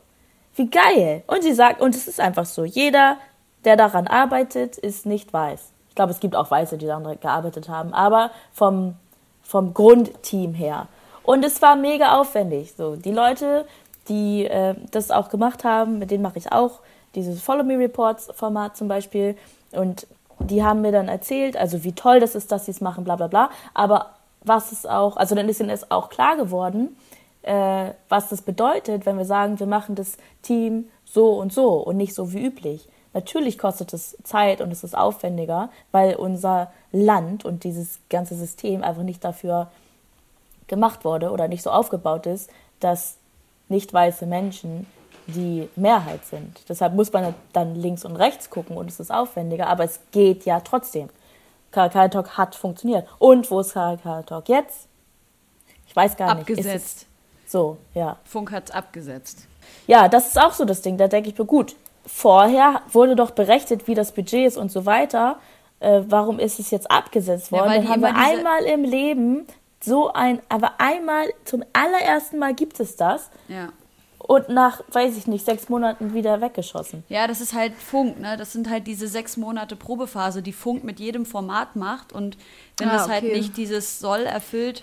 Wie geil. Und sie sagt, und es ist einfach so, jeder, der daran arbeitet, ist nicht weiß. Ich glaube, es gibt auch Weiße, die daran gearbeitet haben, aber vom, vom Grundteam her. Und es war mega aufwendig. So, die Leute, die äh, das auch gemacht haben, mit denen mache ich auch dieses Follow Me Reports Format zum Beispiel. Und die haben mir dann erzählt, also wie toll das ist, dass sie es machen, bla bla bla. Aber was es auch, also dann ist ihnen auch klar geworden, äh, was das bedeutet, wenn wir sagen, wir machen das Team so und so und nicht so wie üblich. Natürlich kostet es Zeit und es ist aufwendiger, weil unser Land und dieses ganze System einfach nicht dafür gemacht wurde oder nicht so aufgebaut ist, dass nicht weiße Menschen die Mehrheit sind. Deshalb muss man dann links und rechts gucken und es ist aufwendiger, aber es geht ja trotzdem. Karakal Talk hat funktioniert. Und wo ist Karakal Talk jetzt? Ich weiß gar nicht. Abgesetzt. So, ja. Funk hat es abgesetzt. Ja, das ist auch so das Ding. Da denke ich mir, gut, vorher wurde doch berechnet, wie das Budget ist und so weiter. äh, warum ist es jetzt abgesetzt worden? weil Dann haben wir einmal im Leben so ein, aber einmal, zum allerersten Mal gibt es das Ja. Und nach, weiß ich nicht, sechs Monaten wieder weggeschossen. Ja, das ist halt Funk, ne? Das sind halt diese sechs Monate Probephase, die Funk mit jedem Format macht. Und wenn Ah, das halt okay. nicht dieses Soll erfüllt,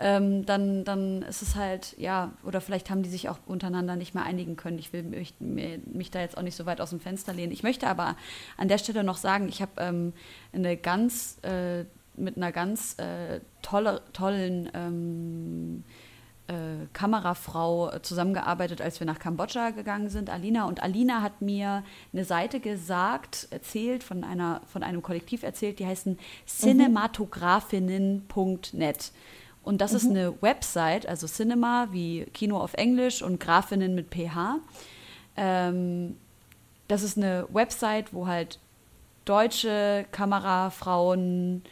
ähm, dann, dann ist es halt, ja, oder vielleicht haben die sich auch untereinander nicht mehr einigen können. Ich will mich, mich da jetzt auch nicht so weit aus dem Fenster lehnen. Ich möchte aber an der Stelle noch sagen, ich habe ähm, eine ganz, äh, mit einer ganz äh, tolle, tollen ähm, äh, Kamerafrau äh, zusammengearbeitet, als wir nach Kambodscha gegangen sind, Alina. Und Alina hat mir eine Seite gesagt, erzählt, von, einer, von einem Kollektiv erzählt, die heißen cinematografinnen.net. Und das ist eine Website, also Cinema wie Kino auf Englisch und Grafinnen mit PH. Ähm, das ist eine Website, wo halt deutsche Kamerafrauen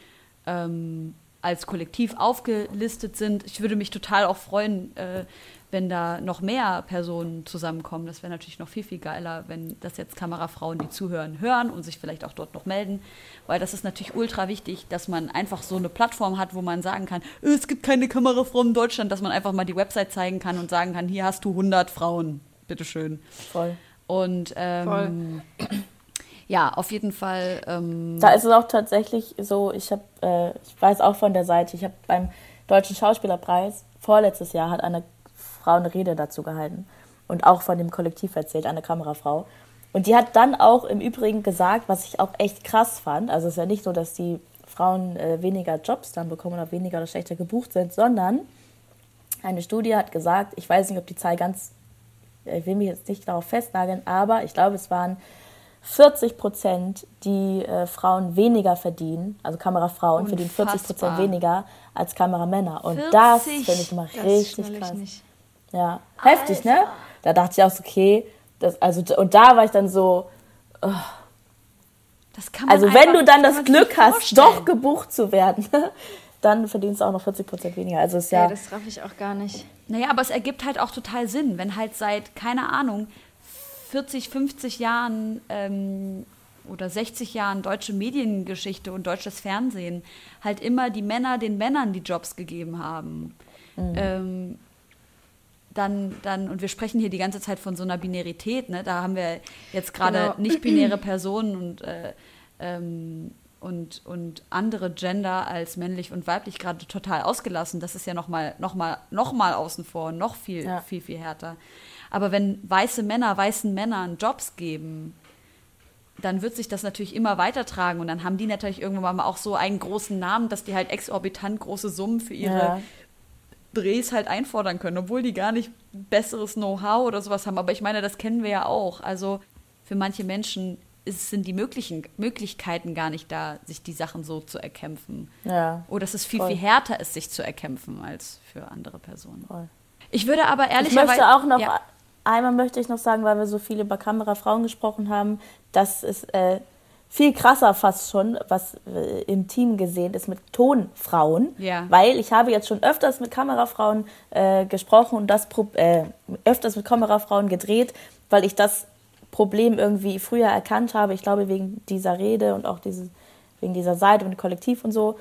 ähm, als Kollektiv aufgelistet sind. Ich würde mich total auch freuen, äh, wenn da noch mehr Personen zusammenkommen. Das wäre natürlich noch viel, viel geiler, wenn das jetzt Kamerafrauen, die zuhören, hören und sich vielleicht auch dort noch melden. Weil das ist natürlich ultra wichtig, dass man einfach so eine Plattform hat, wo man sagen kann, "Äh, es gibt keine Kamerafrauen in Deutschland, dass man einfach mal die Website zeigen kann und sagen kann, hier hast du 100 Frauen, bitteschön. Voll. Und ähm, ja, auf jeden Fall. Ähm, Da ist es auch tatsächlich so, ich habe, äh, ich weiß auch von der Seite, ich habe beim Deutschen Schauspielerpreis vorletztes Jahr hat eine Frau eine Rede dazu gehalten und auch von dem Kollektiv erzählt, eine Kamerafrau. Und die hat dann auch im Übrigen gesagt, was ich auch echt krass fand, also es ist ja nicht so, dass die Frauen äh, weniger Jobs dann bekommen oder weniger oder schlechter gebucht sind, sondern eine Studie hat gesagt, ich weiß nicht, ob die Zahl ganz, ich will mich jetzt nicht darauf festnageln, aber ich glaube, es waren 40 Prozent, die äh, Frauen weniger verdienen, also Kamerafrauen verdienen 40 Prozent Unfassbar. weniger als Kameramänner. Und das 40? finde ich mal Das richtig krass. nicht. Ja, heftig, ne? Da dachte ich auch so, okay, das, also, und da war ich dann so, das kann man also wenn du dann das Glück hast, vorstellen. doch gebucht zu werden, dann verdienst du auch noch 40 Prozent weniger. Also ist Ja. ja, das raff ich auch gar nicht. Naja, aber es ergibt halt auch total Sinn, wenn halt seit, keine Ahnung, 40, 50 Jahren ähm, oder 60 Jahren deutsche Mediengeschichte und deutsches Fernsehen halt immer die Männer den Männern die Jobs gegeben haben. Ähm, dann, dann, und wir sprechen hier die ganze Zeit von so einer Binarität, ne? Da haben wir jetzt gerade Genau. nicht-binäre Personen und, äh, ähm, und, und andere Gender als männlich und weiblich gerade total ausgelassen. Das ist ja nochmal noch mal, noch mal außen vor und noch viel, Ja. viel, viel härter. Aber wenn weiße Männer weißen Männern Jobs geben, dann wird sich das natürlich immer weitertragen und dann haben die natürlich irgendwann mal auch so einen großen Namen, dass die halt exorbitant große Summen für ihre ja. Drehs halt einfordern können, obwohl die gar nicht besseres Know-how oder sowas haben. Aber ich meine, das kennen wir ja auch. Also für manche Menschen ist, sind die möglichen, Möglichkeiten gar nicht da, sich die Sachen so zu erkämpfen. ja. Oder dass es viel, Voll. viel härter ist, sich zu erkämpfen als für andere Personen. Voll. Ich würde aber Ich ehrlicherweise... möchte auch noch, Ja. Einmal möchte ich noch sagen, weil wir so viel über Kamerafrauen gesprochen haben, dass es äh, viel krasser fast schon, was äh, im Team gesehen ist mit Tonfrauen. Ja. Weil ich habe jetzt schon öfters mit Kamerafrauen äh, gesprochen und das Pro äh, öfters mit Kamerafrauen gedreht, weil ich das Problem irgendwie früher erkannt habe. Ich glaube wegen dieser Rede und auch diese, wegen dieser Seite und Kollektiv und so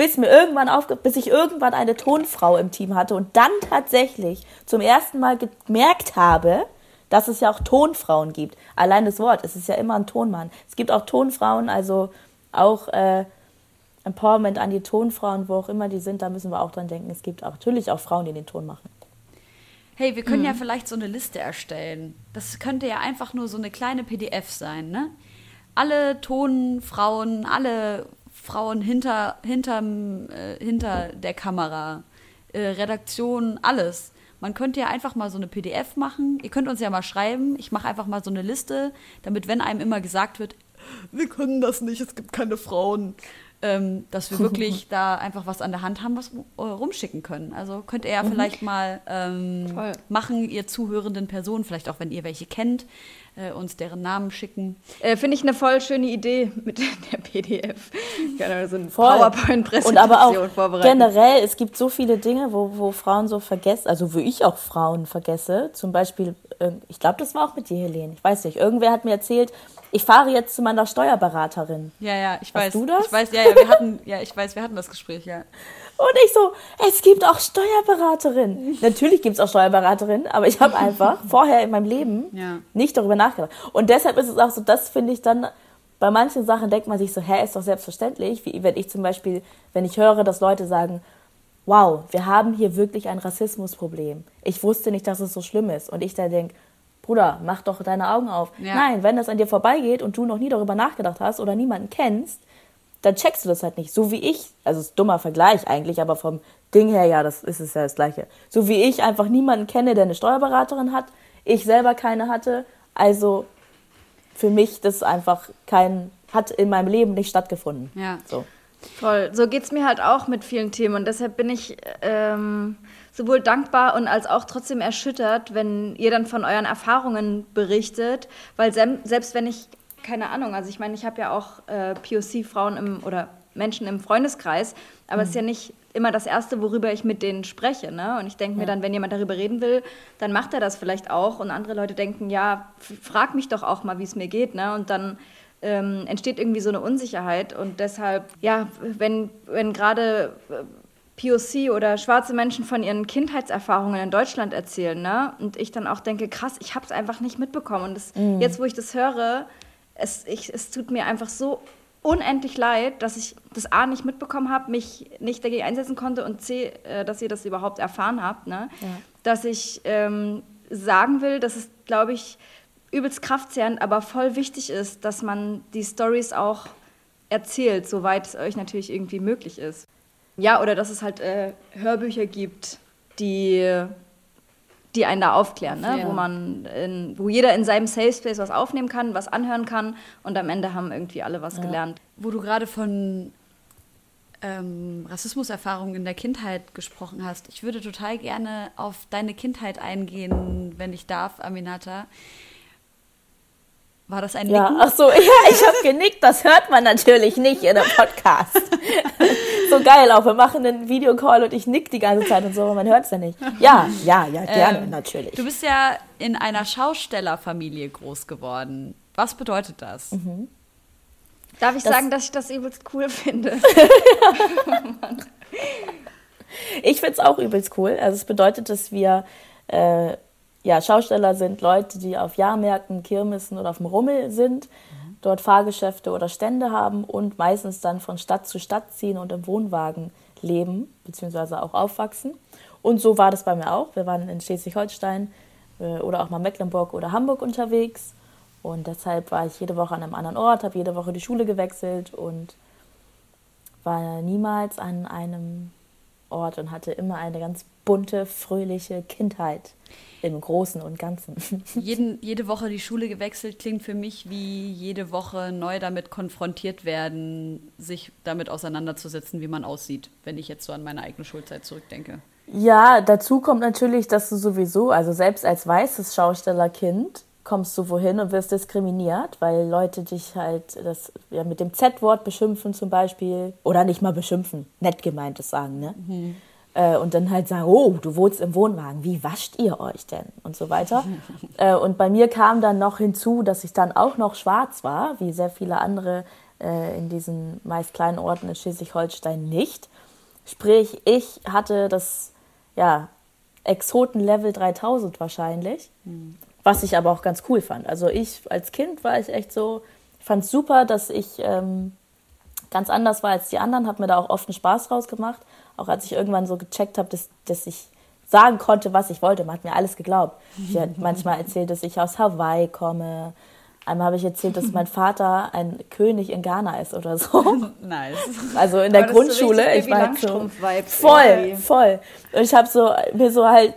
bis mir irgendwann aufge bis ich irgendwann eine Tonfrau im Team hatte und dann tatsächlich zum ersten Mal gemerkt habe, dass es ja auch Tonfrauen gibt. Allein das Wort, es ist ja immer ein Tonmann. Es gibt auch Tonfrauen, also auch äh, Empowerment an die Tonfrauen, wo auch immer die sind, da müssen wir auch dran denken. Es gibt auch, natürlich auch Frauen, die den Ton machen. Hey, wir können Mhm. ja vielleicht so eine Liste erstellen. Das könnte ja einfach nur so eine kleine PDF sein, ne? Alle Tonfrauen, alle Frauen hinter, hinterm, äh, hinter der Kamera, äh, Redaktion, alles. Man könnte ja einfach mal so eine PDF machen. Ihr könnt uns ja mal schreiben. Ich mache einfach mal so eine Liste, damit, wenn einem immer gesagt wird, wir können das nicht, es gibt keine Frauen, ähm, dass wir wirklich da einfach was an der Hand haben, was äh, rumschicken können. Also könnt ihr ja vielleicht mal ähm, machen, ihr zuhörenden Personen, vielleicht auch wenn ihr welche kennt, äh, uns deren Namen schicken. Äh, Finde ich eine voll schöne Idee mit der PDF. Gerne so eine Voll. Und aber PowerPoint-Präsentation auch vorbereiten. generell, es gibt so viele Dinge, wo, wo Frauen so vergessen, also wo ich auch Frauen vergesse. Zum Beispiel ich glaube, das war auch mit dir, Helene. Ich weiß nicht. Irgendwer hat mir erzählt, ich fahre jetzt zu meiner Steuerberaterin. Ja, ja, ich Hast weiß. du das? Ich weiß, ja, ja, wir hatten, ja, ich weiß, wir hatten das Gespräch, ja. Und ich so, es gibt auch Steuerberaterinnen. Natürlich gibt es auch Steuerberaterinnen, aber ich habe einfach vorher in meinem Leben Ja. nicht darüber nachgedacht. Und deshalb ist es auch so, das finde ich dann, bei manchen Sachen denkt man sich so, hä, ist doch selbstverständlich. Wie wenn ich zum Beispiel, wenn ich höre, dass Leute sagen, wow, wir haben hier wirklich ein Rassismusproblem. Ich wusste nicht, dass es so schlimm ist. Und ich da denke, Bruder, mach doch deine Augen auf. Ja. Nein, wenn das an dir vorbeigeht und du noch nie darüber nachgedacht hast oder niemanden kennst, dann checkst du das halt nicht. So wie ich, also ist ein dummer Vergleich eigentlich, aber vom Ding her, ja, das ist es ja das Gleiche. So wie ich einfach niemanden kenne, der eine Steuerberaterin hat, ich selber keine hatte, also für mich das einfach kein, hat in meinem Leben nicht stattgefunden. Ja. So. Voll. So geht es mir halt auch mit vielen Themen und deshalb bin ich ähm, sowohl dankbar und als auch trotzdem erschüttert, wenn ihr dann von euren Erfahrungen berichtet, weil selbst wenn ich, keine Ahnung, also ich meine, ich habe ja auch äh, POC-Frauen im oder Menschen im Freundeskreis, aber es ist ja nicht immer das Erste, worüber ich mit denen spreche. Ne? Und ich denke mir dann, wenn jemand darüber reden will, dann macht er das vielleicht auch und andere Leute denken, ja, frag mich doch auch mal, wie es mir geht. Ne? Und dann ähm, entsteht irgendwie so eine Unsicherheit und deshalb, ja, wenn, wenn gerade äh, POC oder schwarze Menschen von ihren Kindheitserfahrungen in Deutschland erzählen, ne? Und ich dann auch denke, krass, ich habe es einfach nicht mitbekommen. Und das, jetzt, wo ich das höre, es, ich, es tut mir einfach so unendlich leid, dass ich das A nicht mitbekommen habe, mich nicht dagegen einsetzen konnte und C, äh, dass ihr das überhaupt erfahren habt, ne? Dass ich ähm, sagen will, dass es, glaube ich, übelst kraftzehrend, aber voll wichtig ist, dass man die Stories auch erzählt, soweit es euch natürlich irgendwie möglich ist. Ja, oder dass es halt äh, Hörbücher gibt, die, die einen da aufklären, ne? Ja. wo man, in, wo jeder in seinem Safe Space was aufnehmen kann, was anhören kann und am Ende haben irgendwie alle was gelernt. Wo du gerade von ähm, Rassismuserfahrungen in der Kindheit gesprochen hast. Ich würde total gerne auf deine Kindheit eingehen, wenn ich darf, Aminata. War das ein Ja, Nicken? ach so, ja, ich habe genickt, das hört man natürlich nicht in einem Podcast. so geil auch, wir machen einen Videocall und ich nick die ganze Zeit und so, aber man hört es ja nicht. Ja, ja, ja, gerne, Ähm, natürlich. Du bist ja in einer Schaustellerfamilie groß geworden. Was bedeutet das? Mhm. Darf ich Das- sagen, dass ich das übelst cool finde? Ich find's auch übelst cool. Also es bedeutet, dass wir äh, ja, Schausteller sind Leute, die auf Jahrmärkten, Kirmessen oder auf dem Rummel sind, dort Fahrgeschäfte oder Stände haben und meistens dann von Stadt zu Stadt ziehen und im Wohnwagen leben, beziehungsweise auch aufwachsen. Und so war das bei mir auch. Wir waren in Schleswig-Holstein äh, oder auch mal Mecklenburg oder Hamburg unterwegs. Und deshalb war ich jede Woche an einem anderen Ort, habe jede Woche die Schule gewechselt und war niemals an einem Ort und hatte immer eine ganz bunte, fröhliche Kindheit im Großen und Ganzen. Jeden, jede Woche die Schule gewechselt klingt für mich wie jede Woche neu damit konfrontiert werden, sich damit auseinanderzusetzen, wie man aussieht, wenn ich jetzt so an meine eigene Schulzeit zurückdenke. Ja, dazu kommt natürlich, dass du sowieso, also selbst als weißes Schaustellerkind, kommst du wohin und wirst diskriminiert, weil Leute dich halt das ja, mit dem Z-Wort beschimpfen zum Beispiel. Oder nicht mal beschimpfen, nett gemeintes sagen, ne? Äh, und dann halt sagen, oh, du wohnst im Wohnwagen, wie wascht ihr euch denn? Und so weiter. äh, und bei mir kam dann noch hinzu, dass ich dann auch noch schwarz war, wie sehr viele andere äh, in diesen meist kleinen Orten in Schleswig-Holstein nicht. Sprich, ich hatte das, ja, Exoten-Level 3000 wahrscheinlich, was ich aber auch ganz cool fand. Also ich als Kind war ich echt so, ich fand es super, dass ich ähm, ganz anders war als die anderen, habe mir da auch oft einen Spaß draus gemacht. Auch als ich irgendwann so gecheckt habe, dass, dass ich sagen konnte, was ich wollte. Man hat mir alles geglaubt. Ich habe manchmal erzählt, dass ich aus Hawaii komme. Einmal habe ich erzählt, dass mein Vater ein König in Ghana ist oder so. Nice. Also in der so Grundschule. ich war halt so voll, irgendwie. voll. Und ich habe so mir so halt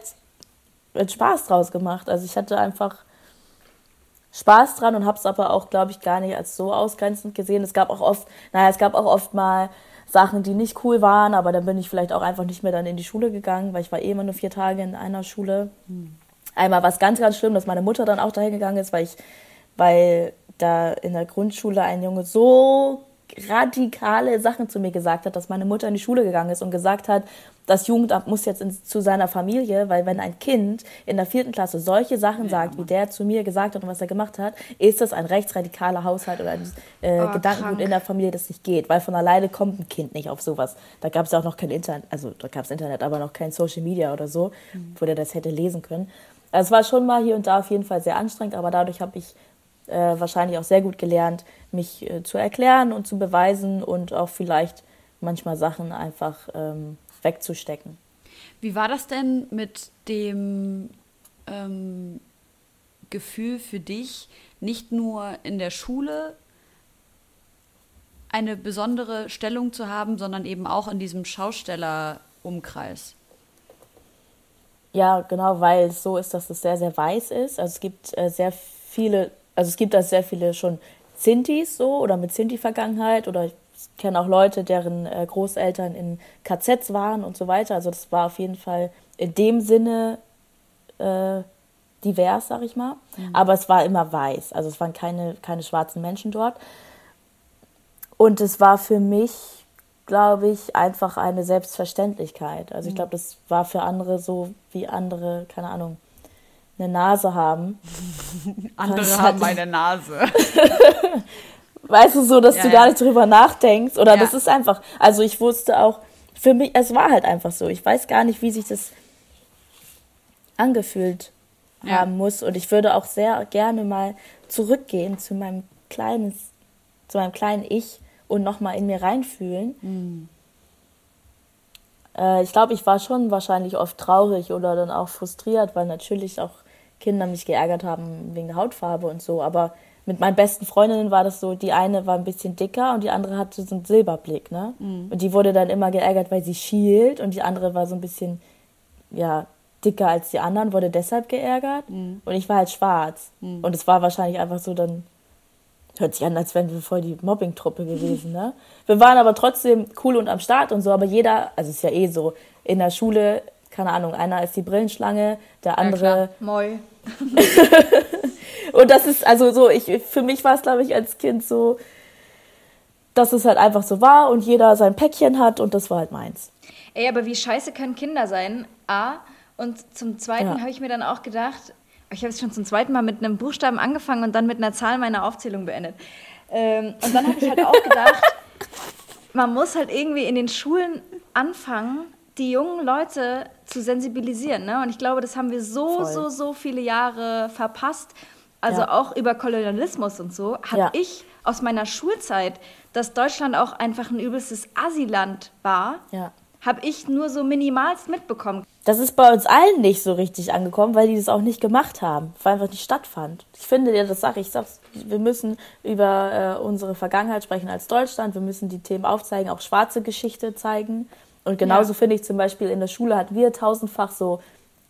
Spaß draus gemacht. Also ich hatte einfach Spaß dran und habe es aber auch, glaube ich, gar nicht als so ausgrenzend gesehen. Es gab auch oft, naja, es gab auch oft mal Sachen, die nicht cool waren, aber dann bin ich vielleicht auch einfach nicht mehr dann in die Schule gegangen, weil ich war eh immer nur vier Tage in einer Schule. Einmal war es ganz, ganz schlimm, dass meine Mutter dann auch dahin gegangen ist, weil ich, weil da in der Grundschule ein Junge so radikale Sachen zu mir gesagt hat, dass meine Mutter in die Schule gegangen ist und gesagt hat, das Jugendamt muss jetzt ins, zu seiner Familie, weil wenn ein Kind in der vierten Klasse solche Sachen ja, sagt, wie der zu mir gesagt hat und was er gemacht hat, ist das ein rechtsradikaler Haushalt oder ein äh, oh, Gedankengut in der Familie, das nicht geht, weil von alleine kommt ein Kind nicht auf sowas. Da gab es ja auch noch kein Internet, also da gab es Internet, aber noch kein Social Media oder so, mhm. wo der das hätte lesen können. Also es war schon mal hier und da auf jeden Fall sehr anstrengend, aber dadurch habe ich äh, wahrscheinlich auch sehr gut gelernt, mich äh, zu erklären und zu beweisen und auch vielleicht manchmal Sachen einfach ähm, wegzustecken. Wie war das denn mit dem ähm, Gefühl für dich, nicht nur in der Schule eine besondere Stellung zu haben, sondern eben auch in diesem Schaustellerumkreis? Ja, genau, weil es so ist, dass es sehr, sehr weiß ist. Also es gibt äh, sehr viele, also es gibt da sehr viele schon Sintis so oder mit Sinti-Vergangenheit oder ich kenne auch Leute, deren äh, Großeltern in KZs waren und so weiter. Also das war auf jeden Fall in dem Sinne äh, divers, sag ich mal. Mhm. Aber es war immer weiß. Also es waren keine, keine schwarzen Menschen dort. Und es war für mich, glaube ich, einfach eine Selbstverständlichkeit. Also ich mhm. glaube, das war für andere so, wie andere, keine Ahnung, eine Nase haben. andere haben eine Nase. Weißt du, so, dass ja, du gar nicht drüber nachdenkst. Oder ja. das ist einfach. Also ich wusste auch, für mich, es war halt einfach so. Ich weiß gar nicht, wie sich das angefühlt ja. haben muss. Und ich würde auch sehr gerne mal zurückgehen zu meinem kleinen, zu meinem kleinen Ich und nochmal in mir reinfühlen. Mhm. Äh, ich glaube, ich war schon wahrscheinlich oft traurig oder dann auch frustriert, weil natürlich auch Kinder mich geärgert haben wegen der Hautfarbe und so. Aber mit meinen besten Freundinnen war das so, die eine war ein bisschen dicker und die andere hatte so einen Silberblick, ne? Mhm. Und die wurde dann immer geärgert, weil sie schielt und die andere war so ein bisschen, ja, dicker als die anderen, wurde deshalb geärgert. Mhm. Und ich war halt schwarz. Mhm. Und es war wahrscheinlich einfach so dann, hört sich an, als wären wir voll die Mobbing-Truppe gewesen, ne? Wir waren aber trotzdem cool und am Start und so, aber jeder, also ist ja eh so, in der Schule, keine Ahnung, einer ist die Brillenschlange, der andere. Ja, Moi. Und das ist also so, ich, für mich war es, glaube ich, als Kind so, dass es halt einfach so war und jeder sein Päckchen hat und das war halt meins. Ey, aber wie scheiße können Kinder sein? A. Und zum Zweiten ja. habe ich mir dann auch gedacht, ich habe es schon zum zweiten Mal mit einem Buchstaben angefangen und dann mit einer Zahl meiner Aufzählung beendet. Ähm, und dann habe ich halt auch gedacht, man muss halt irgendwie in den Schulen anfangen, die jungen Leute zu sensibilisieren. Ne? Und ich glaube, das haben wir so, Voll. so, so viele Jahre verpasst also ja. auch über Kolonialismus und so, habe ja. ich aus meiner Schulzeit, dass Deutschland auch einfach ein übelstes Asiland war, ja. habe ich nur so minimalst mitbekommen. Das ist bei uns allen nicht so richtig angekommen, weil die das auch nicht gemacht haben, weil einfach nicht stattfand. Ich finde, ja, das sage ich, sag's, wir müssen über äh, unsere Vergangenheit sprechen als Deutschland, wir müssen die Themen aufzeigen, auch schwarze Geschichte zeigen. Und genauso ja. finde ich zum Beispiel in der Schule hatten wir tausendfach so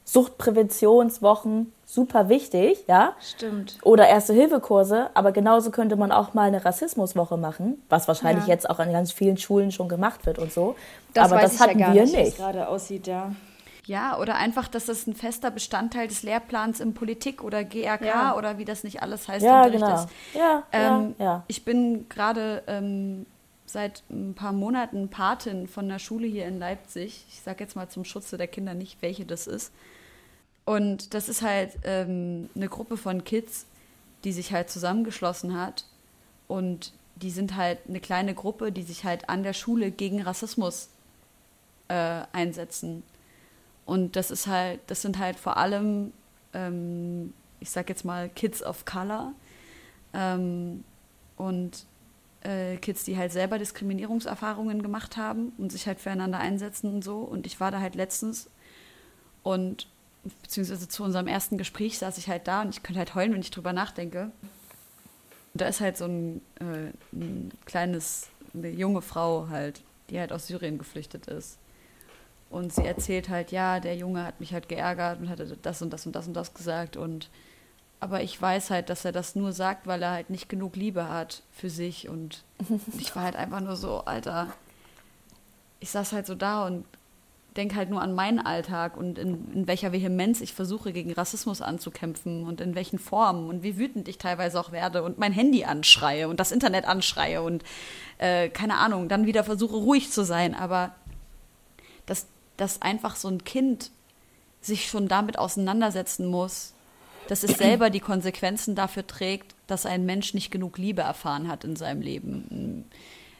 Suchtpräventionswochen super wichtig, ja. Stimmt. Oder Erste-Hilfe-Kurse, aber genauso könnte man auch mal eine Rassismuswoche machen, was wahrscheinlich ja. jetzt auch an ganz vielen Schulen schon gemacht wird und so. Das aber das hatten ja wir nicht. nicht. gerade aussieht, ja. Ja, oder einfach, dass das ein fester Bestandteil des Lehrplans in Politik oder GRK ja. oder wie das nicht alles heißt, ja, genau. ist. Ja, ähm, ja, ja. Ich bin gerade ähm, seit ein paar Monaten Patin von der Schule hier in Leipzig. Ich sage jetzt mal zum Schutze der Kinder nicht, welche das ist. Und das ist halt ähm, eine Gruppe von Kids, die sich halt zusammengeschlossen hat. Und die sind halt eine kleine Gruppe, die sich halt an der Schule gegen Rassismus äh, einsetzen. Und das ist halt, das sind halt vor allem, ähm, ich sag jetzt mal, Kids of Color. Ähm, und äh, Kids, die halt selber Diskriminierungserfahrungen gemacht haben und sich halt füreinander einsetzen und so. Und ich war da halt letztens und beziehungsweise zu unserem ersten Gespräch saß ich halt da und ich könnte halt heulen, wenn ich drüber nachdenke. Und da ist halt so ein, äh, ein kleines, eine junge Frau halt, die halt aus Syrien geflüchtet ist. Und sie erzählt halt, ja, der Junge hat mich halt geärgert und hatte das und das und das und das gesagt. Und aber ich weiß halt, dass er das nur sagt, weil er halt nicht genug Liebe hat für sich. Und ich war halt einfach nur so, Alter, ich saß halt so da und denke halt nur an meinen Alltag und in, in, welcher Vehemenz ich versuche, gegen Rassismus anzukämpfen und in welchen Formen und wie wütend ich teilweise auch werde und mein Handy anschreie und das Internet anschreie und äh, keine Ahnung, dann wieder versuche, ruhig zu sein. Aber dass, dass einfach so ein Kind sich schon damit auseinandersetzen muss, dass es selber die Konsequenzen dafür trägt, dass ein Mensch nicht genug Liebe erfahren hat in seinem Leben.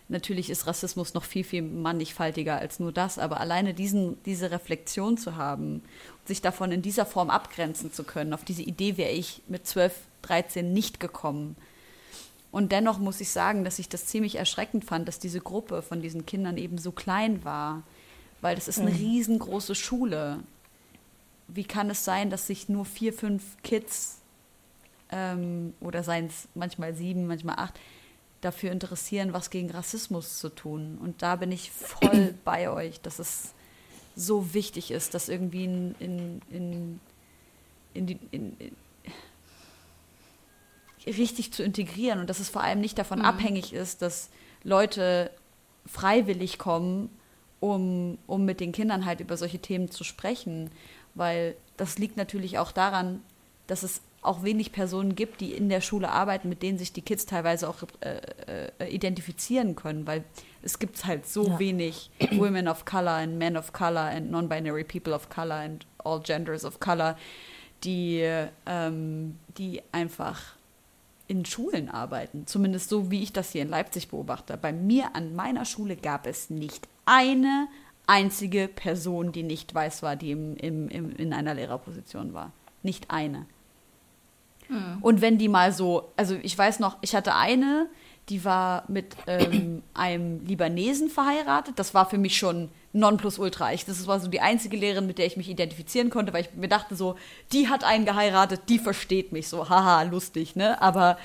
Natürlich ist Rassismus noch viel, viel mannigfaltiger als nur das, aber alleine diesen, diese Reflexion zu haben, sich davon in dieser Form abgrenzen zu können, auf diese Idee wäre ich mit 12, 13 nicht gekommen. Und dennoch muss ich sagen, dass ich das ziemlich erschreckend fand, dass diese Gruppe von diesen Kindern eben so klein war, weil das ist eine mhm. riesengroße Schule wie kann es sein, dass sich nur vier, fünf Kids ähm, oder seien es manchmal sieben, manchmal acht, dafür interessieren, was gegen Rassismus zu tun. Und da bin ich voll bei euch, dass es so wichtig ist, das irgendwie in, in, in, in, die, in, in richtig zu integrieren und dass es vor allem nicht davon mhm. abhängig ist, dass Leute freiwillig kommen, um, um mit den Kindern halt über solche Themen zu sprechen weil das liegt natürlich auch daran, dass es auch wenig Personen gibt, die in der Schule arbeiten, mit denen sich die Kids teilweise auch äh, äh, identifizieren können, weil es gibt halt so ja. wenig Women of Color and Men of Color and Non-Binary People of Color and all Genders of Color, die, ähm, die einfach in Schulen arbeiten. Zumindest so, wie ich das hier in Leipzig beobachte. Bei mir an meiner Schule gab es nicht eine einzige Person, die nicht weiß war, die im, im, im, in einer Lehrerposition war. Nicht eine. Hm. Und wenn die mal so, also ich weiß noch, ich hatte eine, die war mit ähm, einem Libanesen verheiratet. Das war für mich schon Nonplusultra. Ich, das war so die einzige Lehrerin, mit der ich mich identifizieren konnte, weil ich mir dachte so, die hat einen geheiratet, die versteht mich so. Haha, lustig, ne? Aber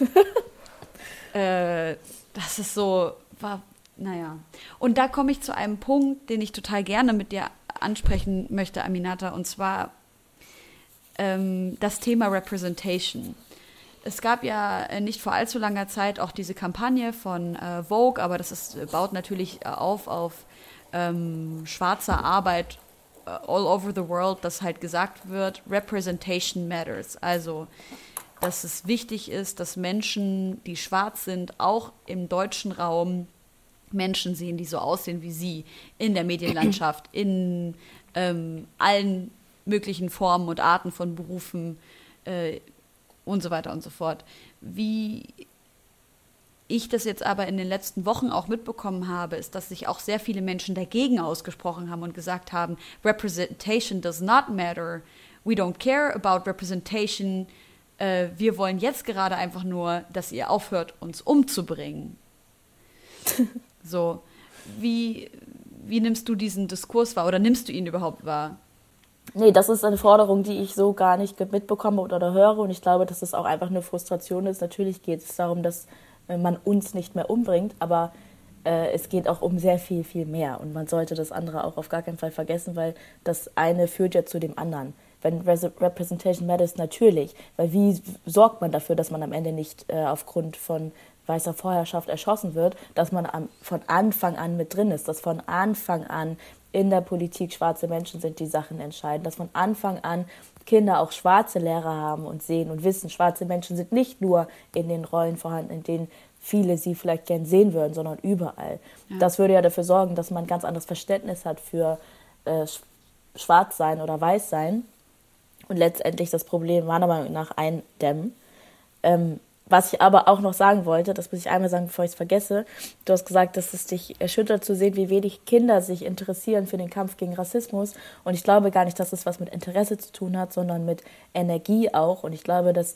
äh, das ist so, war, naja. Und da komme ich zu einem Punkt, den ich total gerne mit dir ansprechen möchte, Aminata, und zwar ähm, das Thema Representation. Es gab ja äh, nicht vor allzu langer Zeit auch diese Kampagne von äh, Vogue, aber das ist, äh, baut natürlich äh, auf auf ähm, schwarzer Arbeit all over the world, dass halt gesagt wird, Representation matters. Also, dass es wichtig ist, dass Menschen, die schwarz sind, auch im deutschen Raum Menschen sehen, die so aussehen wie sie, in der Medienlandschaft, in ähm, allen möglichen Formen und Arten von Berufen äh, und so weiter und so fort. Wie ich das jetzt aber in den letzten Wochen auch mitbekommen habe, ist, dass sich auch sehr viele Menschen dagegen ausgesprochen haben und gesagt haben, Representation does not matter. We don't care about representation. Äh, wir wollen jetzt gerade einfach nur, dass ihr aufhört, uns umzubringen. So, wie, wie nimmst du diesen Diskurs wahr oder nimmst du ihn überhaupt wahr? Nee, das ist eine Forderung, die ich so gar nicht mitbekomme oder höre. Und ich glaube, dass es auch einfach eine Frustration ist. Natürlich geht es darum, dass äh, man uns nicht mehr umbringt, aber äh, es geht auch um sehr viel, viel mehr. Und man sollte das andere auch auf gar keinen Fall vergessen, weil das eine führt ja zu dem anderen. Wenn Representation matters, natürlich. Weil wie sorgt man dafür, dass man am Ende nicht äh, aufgrund von weißer Vorherrschaft erschossen wird, dass man am, von Anfang an mit drin ist, dass von Anfang an in der Politik schwarze Menschen sind, die Sachen entscheiden, dass von Anfang an Kinder auch schwarze Lehrer haben und sehen und wissen, schwarze Menschen sind nicht nur in den Rollen vorhanden, in denen viele sie vielleicht gern sehen würden, sondern überall. Ja. Das würde ja dafür sorgen, dass man ein ganz anderes Verständnis hat für äh, Schwarzsein oder Weißsein und letztendlich das Problem meiner Meinung nach eindämmen. Ähm, was ich aber auch noch sagen wollte, das muss ich einmal sagen, bevor ich es vergesse. Du hast gesagt, dass es dich erschüttert zu sehen, wie wenig Kinder sich interessieren für den Kampf gegen Rassismus. Und ich glaube gar nicht, dass es was mit Interesse zu tun hat, sondern mit Energie auch. Und ich glaube, dass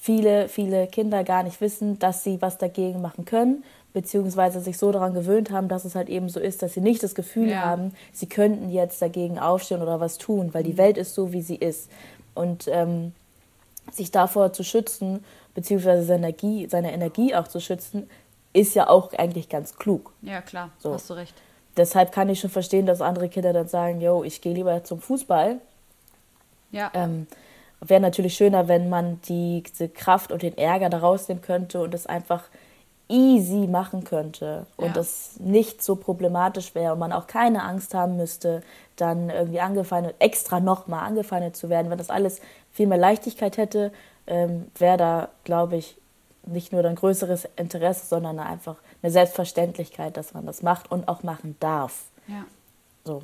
viele, viele Kinder gar nicht wissen, dass sie was dagegen machen können, beziehungsweise sich so daran gewöhnt haben, dass es halt eben so ist, dass sie nicht das Gefühl ja. haben, sie könnten jetzt dagegen aufstehen oder was tun, weil die mhm. Welt ist so, wie sie ist. Und ähm, sich davor zu schützen beziehungsweise seine Energie, seine Energie auch zu schützen, ist ja auch eigentlich ganz klug. Ja, klar, so. hast du recht. Deshalb kann ich schon verstehen, dass andere Kinder dann sagen, yo, ich gehe lieber zum Fußball. Ja. Ähm, Wäre natürlich schöner, wenn man die, diese Kraft und den Ärger da rausnehmen könnte und es einfach easy machen könnte und Ja. das nicht so problematisch wäre und man auch keine Angst haben müsste, dann irgendwie angefeindet, extra nochmal angefeindet zu werden, wenn das alles viel mehr Leichtigkeit hätte, ähm, wäre da, glaube ich, nicht nur dann größeres Interesse, sondern einfach eine Selbstverständlichkeit, dass man das macht und auch machen darf. Ja. So.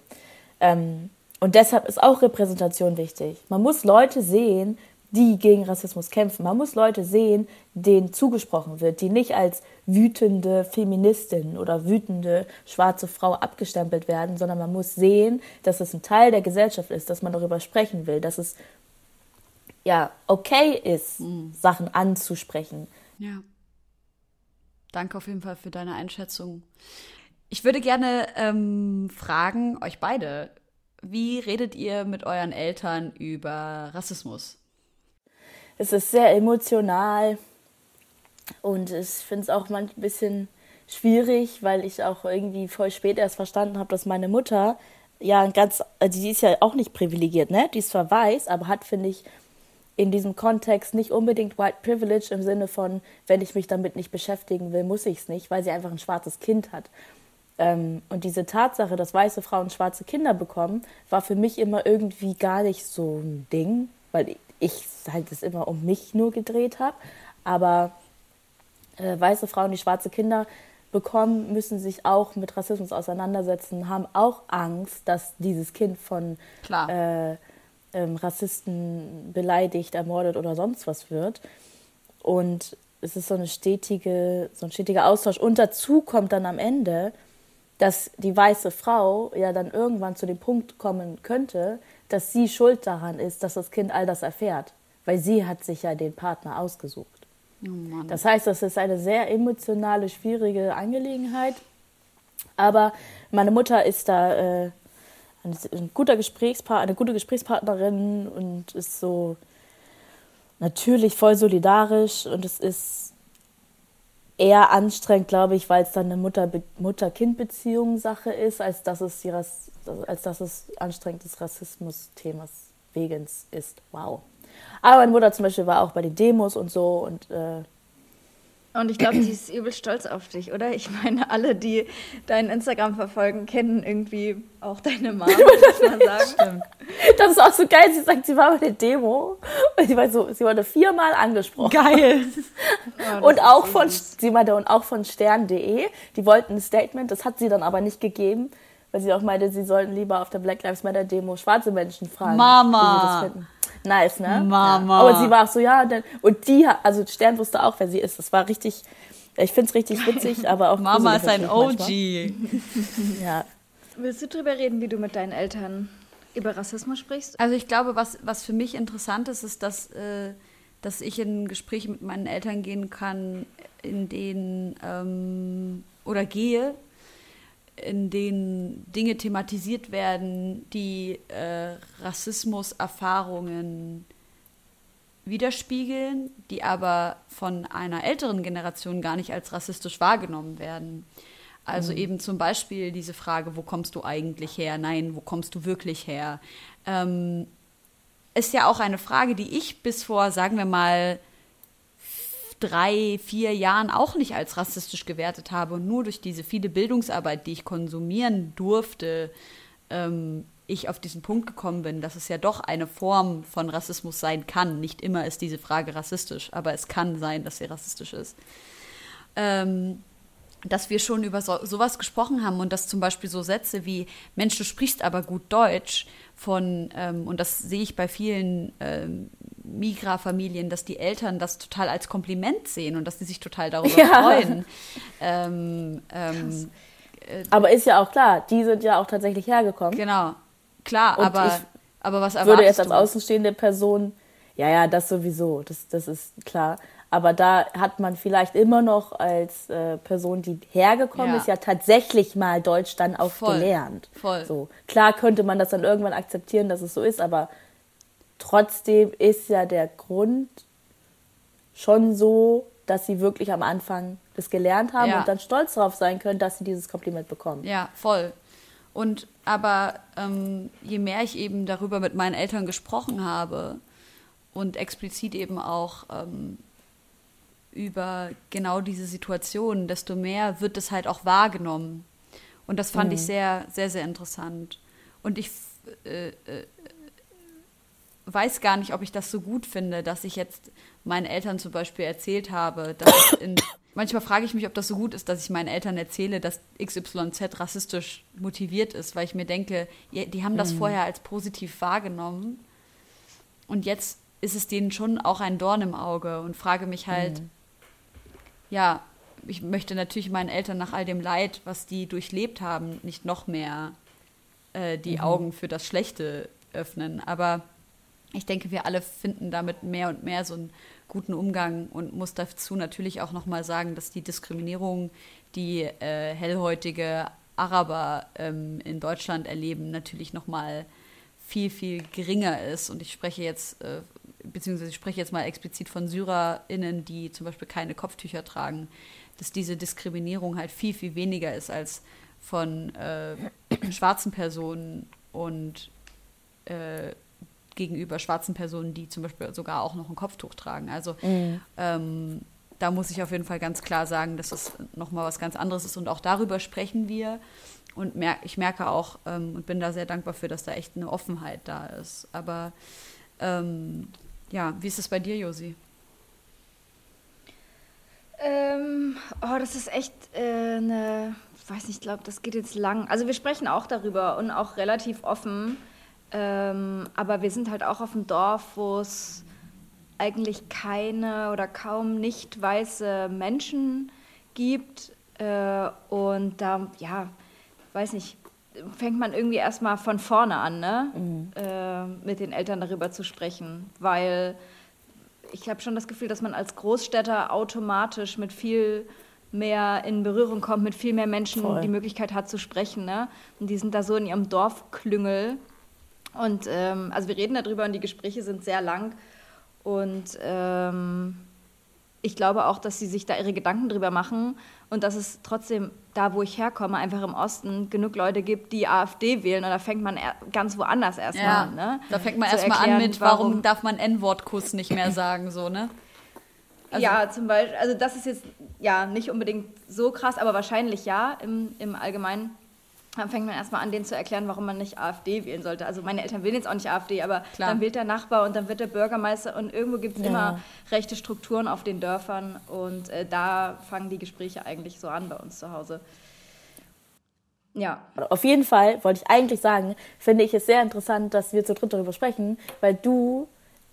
Ähm, und deshalb ist auch Repräsentation wichtig. Man muss Leute sehen, die gegen Rassismus kämpfen. Man muss Leute sehen, denen zugesprochen wird, die nicht als wütende Feministin oder wütende schwarze Frau abgestempelt werden, sondern man muss sehen, dass es ein Teil der Gesellschaft ist, dass man darüber sprechen will, dass es ja okay ist, Sachen anzusprechen. Ja. Danke auf jeden Fall für deine Einschätzung. Ich würde gerne ähm, fragen, euch beide, wie redet ihr mit euren Eltern über Rassismus? Es ist sehr emotional und ich finde es auch manchmal ein bisschen schwierig, weil ich auch irgendwie voll spät erst verstanden habe, dass meine Mutter ja ganz, also die ist ja auch nicht privilegiert, ne? Die ist zwar weiß, aber hat, finde ich, in diesem Kontext nicht unbedingt White Privilege im Sinne von, wenn ich mich damit nicht beschäftigen will, muss ich es nicht, weil sie einfach ein schwarzes Kind hat. Ähm, und diese Tatsache, dass weiße Frauen schwarze Kinder bekommen, war für mich immer irgendwie gar nicht so ein Ding, weil ich halt es immer um mich nur gedreht habe. Aber äh, weiße Frauen, die schwarze Kinder bekommen, müssen sich auch mit Rassismus auseinandersetzen, haben auch Angst, dass dieses Kind von äh, ähm, Rassisten beleidigt, ermordet oder sonst was wird. Und es ist so eine stetige, so ein stetiger Austausch. Und dazu kommt dann am Ende, dass die weiße Frau ja dann irgendwann zu dem Punkt kommen könnte, dass sie schuld daran ist, dass das Kind all das erfährt. Weil sie hat sich ja den Partner ausgesucht. Oh. Das heißt, das ist eine sehr emotionale, schwierige Angelegenheit. Aber meine Mutter ist da äh, ein, guter Gesprächspa eine gute Gesprächspartnerin und ist so natürlich voll solidarisch und es ist eher anstrengend, glaube ich, weil es dann eine Mutter- Mutter-Kind-Beziehung-Sache ist, als dass es, die Rass als dass es anstrengend des Rassismus-Themas Wegens ist. Wow. Aber meine Mutter zum Beispiel war auch bei den Demos und so und äh, Und ich glaube, sie ist übel stolz auf dich, oder? Ich meine, alle, die dein Instagram verfolgen, kennen irgendwie auch deine Mama, muss man sagen. Das ist auch so geil. Sie sagt, sie war bei der Demo und sie war so, sie wurde viermal angesprochen. Geil. Das Und auch so von, süß. sie meinte, und auch von stern.de. Die wollten ein Statement, das hat sie dann aber nicht gegeben, weil sie auch meinte, sie sollten lieber auf der Black Lives Matter Demo schwarze Menschen fragen. Mama. Wie sie das finden. Nice, ne? Mama. Ja. Aber sie war auch so, ja, dann, und die, hat- also Stern wusste auch, wer sie ist. Das war richtig, ich finde es richtig witzig, aber auch Mama ist ein OG. Ja. Willst du drüber reden, wie du mit deinen Eltern über Rassismus sprichst? Also ich glaube, was, was für mich interessant ist, ist, dass, äh, dass ich in Gespräche mit meinen Eltern gehen kann, in denen ähm, oder gehe, in denen Dinge thematisiert werden, die äh, Rassismus-Erfahrungen widerspiegeln, die aber von einer älteren Generation gar nicht als rassistisch wahrgenommen werden. Also eben zum Beispiel diese Frage, wo kommst du eigentlich her? Nein, wo kommst du wirklich her? Ähm, ist ja auch eine Frage, die ich bis vor, sagen wir mal, drei, vier Jahren auch nicht als rassistisch gewertet habe und nur durch diese viele Bildungsarbeit, die ich konsumieren durfte, ähm, ich auf diesen Punkt gekommen bin, dass es ja doch eine Form von Rassismus sein kann. Nicht immer ist diese Frage rassistisch, aber es kann sein, dass sie rassistisch ist. Ähm, dass wir schon über so, sowas gesprochen haben und dass zum Beispiel so Sätze wie Mensch, du sprichst aber gut Deutsch von, ähm, und das sehe ich bei vielen ähm, Migra-Familien, dass die Eltern das total als Kompliment sehen und dass sie sich total darüber Ja. freuen. Ähm, ähm, Aber ist ja auch klar, die sind ja auch tatsächlich hergekommen. genau, klar, Und aber, aber was würde erwartest jetzt als außenstehende Person, ja, ja, das sowieso, das, das ist klar. Aber da hat man vielleicht immer noch als äh, Person, die hergekommen Ja. ist, ja tatsächlich mal Deutsch dann auch Voll, gelernt. voll. So. Klar könnte man das dann irgendwann akzeptieren, dass es so ist, aber trotzdem ist ja der Grund schon so, dass sie wirklich am Anfang das gelernt haben Ja. und dann stolz darauf sein können, dass sie dieses Kompliment bekommen. Ja, voll. Und aber ähm, je mehr ich eben darüber mit meinen Eltern gesprochen habe und explizit eben auch ähm, über genau diese Situation, desto mehr wird es halt auch wahrgenommen. Und das fand mhm. ich sehr, sehr, sehr interessant. Und ich äh, äh, weiß gar nicht, ob ich das so gut finde, dass ich jetzt meinen Eltern zum Beispiel erzählt habe, dass in, manchmal frage ich mich, ob das so gut ist, dass ich meinen Eltern erzähle, dass XYZ rassistisch motiviert ist, weil ich mir denke, die haben das mhm. vorher als positiv wahrgenommen und jetzt ist es denen schon auch ein Dorn im Auge und frage mich halt, mhm. Ja, ich möchte natürlich meinen Eltern nach all dem Leid, was die durchlebt haben, nicht noch mehr äh, die mhm. Augen für das Schlechte öffnen. Aber ich denke, wir alle finden damit mehr und mehr so einen guten Umgang und muss dazu natürlich auch nochmal sagen, dass die Diskriminierung, die äh, hellhäutige Araber ähm, in Deutschland erleben, natürlich nochmal viel, viel geringer ist. Und ich spreche jetzt, äh, beziehungsweise ich spreche jetzt mal explizit von SyrerInnen, die zum Beispiel keine Kopftücher tragen, dass diese Diskriminierung halt viel, viel weniger ist als von äh, schwarzen Personen und äh, gegenüber schwarzen Personen, die zum Beispiel sogar auch noch ein Kopftuch tragen. Also mhm. ähm, da muss ich auf jeden Fall ganz klar sagen, dass es nochmal was ganz anderes ist und auch darüber sprechen wir. Und mer ich merke auch ähm, und bin da sehr dankbar für, dass da echt eine Offenheit da ist. Aber ähm, ja, wie ist es bei dir, Josi? Ähm, oh, das ist echt äh, eine, ich weiß nicht, ich glaube, das geht jetzt lang. Also wir sprechen auch darüber und auch relativ offen. Ähm, aber wir sind halt auch auf dem Dorf, wo es eigentlich keine oder kaum nicht weiße Menschen gibt. Äh, und da, ja, weiß nicht, fängt man irgendwie erstmal von vorne an, ne? Mhm. Äh, mit den Eltern darüber zu sprechen. Weil ich habe schon das Gefühl, dass man als Großstädter automatisch mit viel mehr in Berührung kommt, mit viel mehr Menschen Voll. die Möglichkeit hat zu sprechen. Ne? Und die sind da so in ihrem Dorfklüngel und ähm, also wir reden darüber und die Gespräche sind sehr lang. Und ähm, ich glaube auch, dass sie sich da ihre Gedanken drüber machen und dass es trotzdem da, wo ich herkomme, einfach im Osten genug Leute gibt, die AfD wählen und da fängt man ganz woanders erstmal ja, an. Ne? Da fängt man erstmal an mit, warum, warum darf man N-Wort-Kuss nicht mehr sagen, so, ne? Also, ja, zum Beispiel, also das ist jetzt ja nicht unbedingt so krass, aber wahrscheinlich ja im, im Allgemeinen dann fängt man erstmal an, denen zu erklären, warum man nicht AfD wählen sollte. Also meine Eltern wählen jetzt auch nicht AfD, aber Klar. dann wählt der Nachbar und dann wird der Bürgermeister und irgendwo gibt es ja. immer rechte Strukturen auf den Dörfern und äh, da fangen die Gespräche eigentlich so an bei uns zu Hause. Ja. Auf jeden Fall wollte ich eigentlich sagen, finde ich es sehr interessant, dass wir zu dritt darüber sprechen, weil du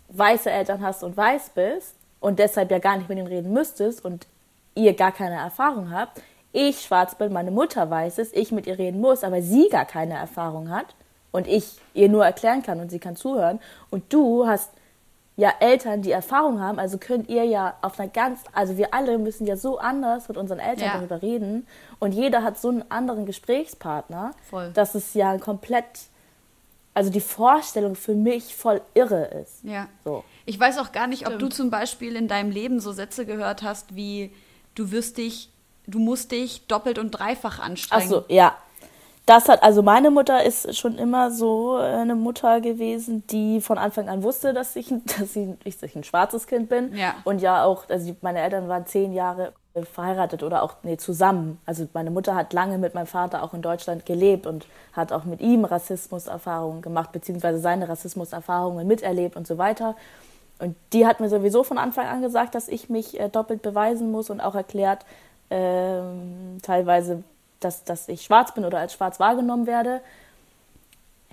weiße Eltern hast und weiß bist und deshalb ja gar nicht mit ihnen reden müsstest und ihr gar keine Erfahrung habt ich schwarz bin, meine Mutter weiß es, ich mit ihr reden muss, aber sie gar keine Erfahrung hat und ich ihr nur erklären kann und sie kann zuhören und du hast ja Eltern, die Erfahrung haben, also könnt ihr ja auf einer ganz, also wir alle müssen ja so anders mit unseren Eltern ja. darüber reden und jeder hat so einen anderen Gesprächspartner, Voll. dass es ja komplett, also die Vorstellung für mich voll irre ist. Ja. So. Ich weiß auch gar nicht, Stimmt. ob du zum Beispiel in deinem Leben so Sätze gehört hast wie, du wirst dich du musst dich doppelt und dreifach anstrengen. Ach so, ja. Das hat, also meine Mutter ist schon immer so eine Mutter gewesen, die von Anfang an wusste, dass ich, dass ich, dass ich ein schwarzes Kind bin. Ja. Und ja auch, also meine Eltern waren zehn Jahre verheiratet oder auch nee, zusammen. Also meine Mutter hat lange mit meinem Vater auch in Deutschland gelebt und hat auch mit ihm Rassismuserfahrungen gemacht, beziehungsweise seine Rassismuserfahrungen miterlebt und so weiter. Und die hat mir sowieso von Anfang an gesagt, dass ich mich äh, doppelt beweisen muss und auch erklärt, ähm, teilweise, dass, dass ich schwarz bin oder als schwarz wahrgenommen werde.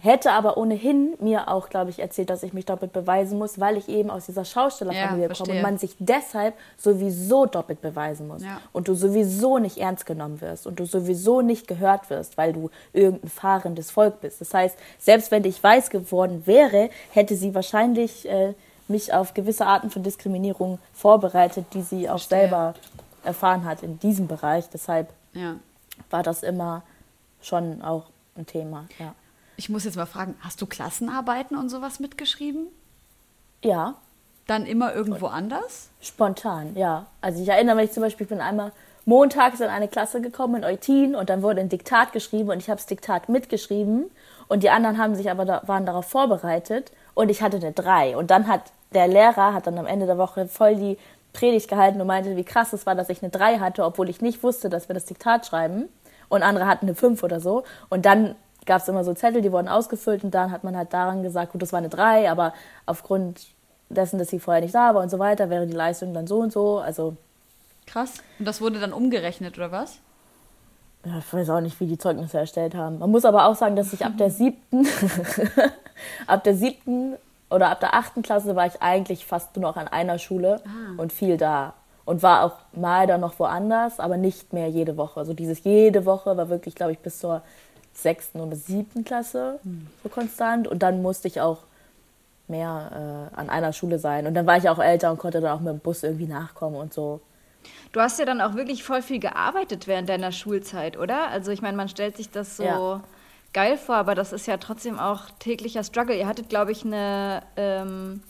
Hätte aber ohnehin mir auch, glaube ich, erzählt, dass ich mich doppelt beweisen muss, weil ich eben aus dieser Schaustellerfamilie ja, komme und man sich deshalb sowieso doppelt beweisen muss. Ja. Und du sowieso nicht ernst genommen wirst und du sowieso nicht gehört wirst, weil du irgendein fahrendes Volk bist. Das heißt, selbst wenn ich weiß geworden wäre, hätte sie wahrscheinlich äh, mich auf gewisse Arten von Diskriminierung vorbereitet, die sie auch Verstehe. selber erfahren hat in diesem Bereich. Deshalb ja. war das immer schon auch ein Thema. Ja. Ich muss jetzt mal fragen, hast du Klassenarbeiten und sowas mitgeschrieben? Ja. Dann immer irgendwo anders? Spontan, ja. Also ich erinnere mich zum Beispiel, ich bin einmal montags in eine Klasse gekommen in Eutin und dann wurde ein Diktat geschrieben und ich habe das Diktat mitgeschrieben und die anderen haben sich aber da, waren darauf vorbereitet und ich hatte eine 3 und dann hat der Lehrer hat dann am Ende der Woche voll die Predigt gehalten und meinte, wie krass es war, dass ich eine 3 hatte, obwohl ich nicht wusste, dass wir das Diktat schreiben. Und andere hatten eine 5 oder so. Und dann gab es immer so Zettel, die wurden ausgefüllt und dann hat man halt daran gesagt, gut, das war eine 3, aber aufgrund dessen, dass sie vorher nicht da war und so weiter, wäre die Leistung dann so und so. Also Krass. Und das wurde dann umgerechnet, oder was? Ja, ich weiß auch nicht, wie die Zeugnisse erstellt haben. Man muss aber auch sagen, dass ich ab der siebten, ab der siebten oder ab der achten Klasse war ich eigentlich fast nur noch an einer Schule ah. und viel da. Und war auch mal dann noch woanders, aber nicht mehr jede Woche. Also dieses jede Woche war wirklich, glaube ich, bis zur sechsten oder siebten Klasse hm. so konstant. Und dann musste ich auch mehr äh, an einer Schule sein. Und dann war ich auch älter und konnte dann auch mit dem Bus irgendwie nachkommen und so. Du hast ja dann auch wirklich voll viel gearbeitet während deiner Schulzeit, oder? Also ich meine, man stellt sich das so ja. Geil vor, aber das ist ja trotzdem auch täglicher Struggle. Ihr hattet, glaube ich, eine ähm,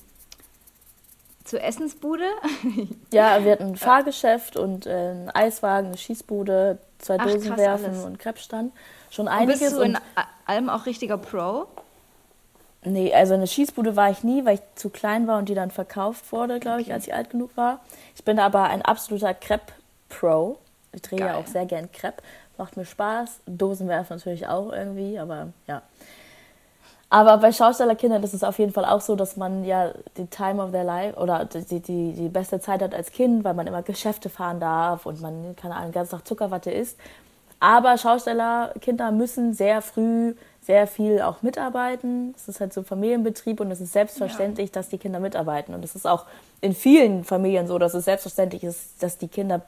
zur Essensbude. ja, wir hatten ein Fahrgeschäft und äh, einen Eiswagen, eine Schießbude, zwei Ach, Dosen werfen alles. und Krebsstand. Schon einiges. Und bist du in allem auch richtiger Pro? Nee, also eine Schießbude war ich nie, weil ich zu klein war und die dann verkauft wurde, glaube ich, als ich alt genug war. Ich bin aber ein absoluter Crepe-Pro. Ich drehe ja auch sehr gern Crepe. Macht mir Spaß. Dosenwerfen natürlich auch irgendwie, aber ja. Aber bei Schaustellerkindern ist es auf jeden Fall auch so, dass man ja die Time of their life oder die, die, die beste Zeit hat als Kind, weil man immer Geschäfte fahren darf und man, keine Ahnung, ganz nach Zuckerwatte isst. Aber Schaustellerkinder müssen sehr früh sehr viel auch mitarbeiten. Es ist halt so Familienbetrieb und es ist selbstverständlich, ja. dass die Kinder mitarbeiten. Und es ist auch in vielen Familien so, dass es selbstverständlich ist, dass die Kinder,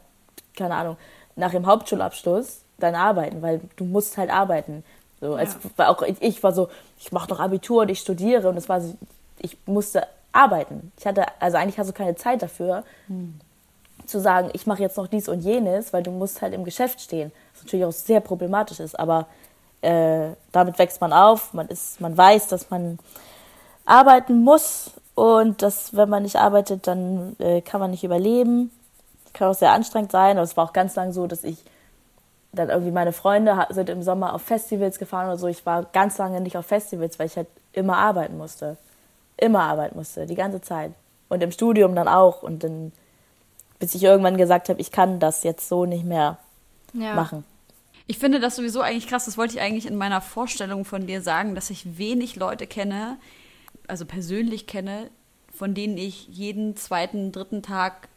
keine Ahnung, nach dem Hauptschulabschluss dann arbeiten, weil du musst halt arbeiten. So, ja. war auch ich war so, ich mache noch Abitur und ich studiere und es war so, ich musste arbeiten. Ich hatte, also eigentlich hast du keine Zeit dafür, hm. zu sagen, ich mache jetzt noch dies und jenes, weil du musst halt im Geschäft stehen. Was natürlich auch sehr problematisch ist, aber äh, damit wächst man auf, man ist, man weiß, dass man arbeiten muss und dass wenn man nicht arbeitet, dann äh, kann man nicht überleben. Kann auch sehr anstrengend sein, aber es war auch ganz lang so, dass ich dann irgendwie meine Freunde sind im Sommer auf Festivals gefahren oder so. Ich war ganz lange nicht auf Festivals, weil ich halt immer arbeiten musste. Immer arbeiten musste, die ganze Zeit. Und im Studium dann auch. Und dann, bis ich irgendwann gesagt habe, ich kann das jetzt so nicht mehr ja. machen. Ich finde das sowieso eigentlich krass. Das wollte ich eigentlich in meiner Vorstellung von dir sagen, dass ich wenig Leute kenne, also persönlich kenne, von denen ich jeden zweiten, dritten Tag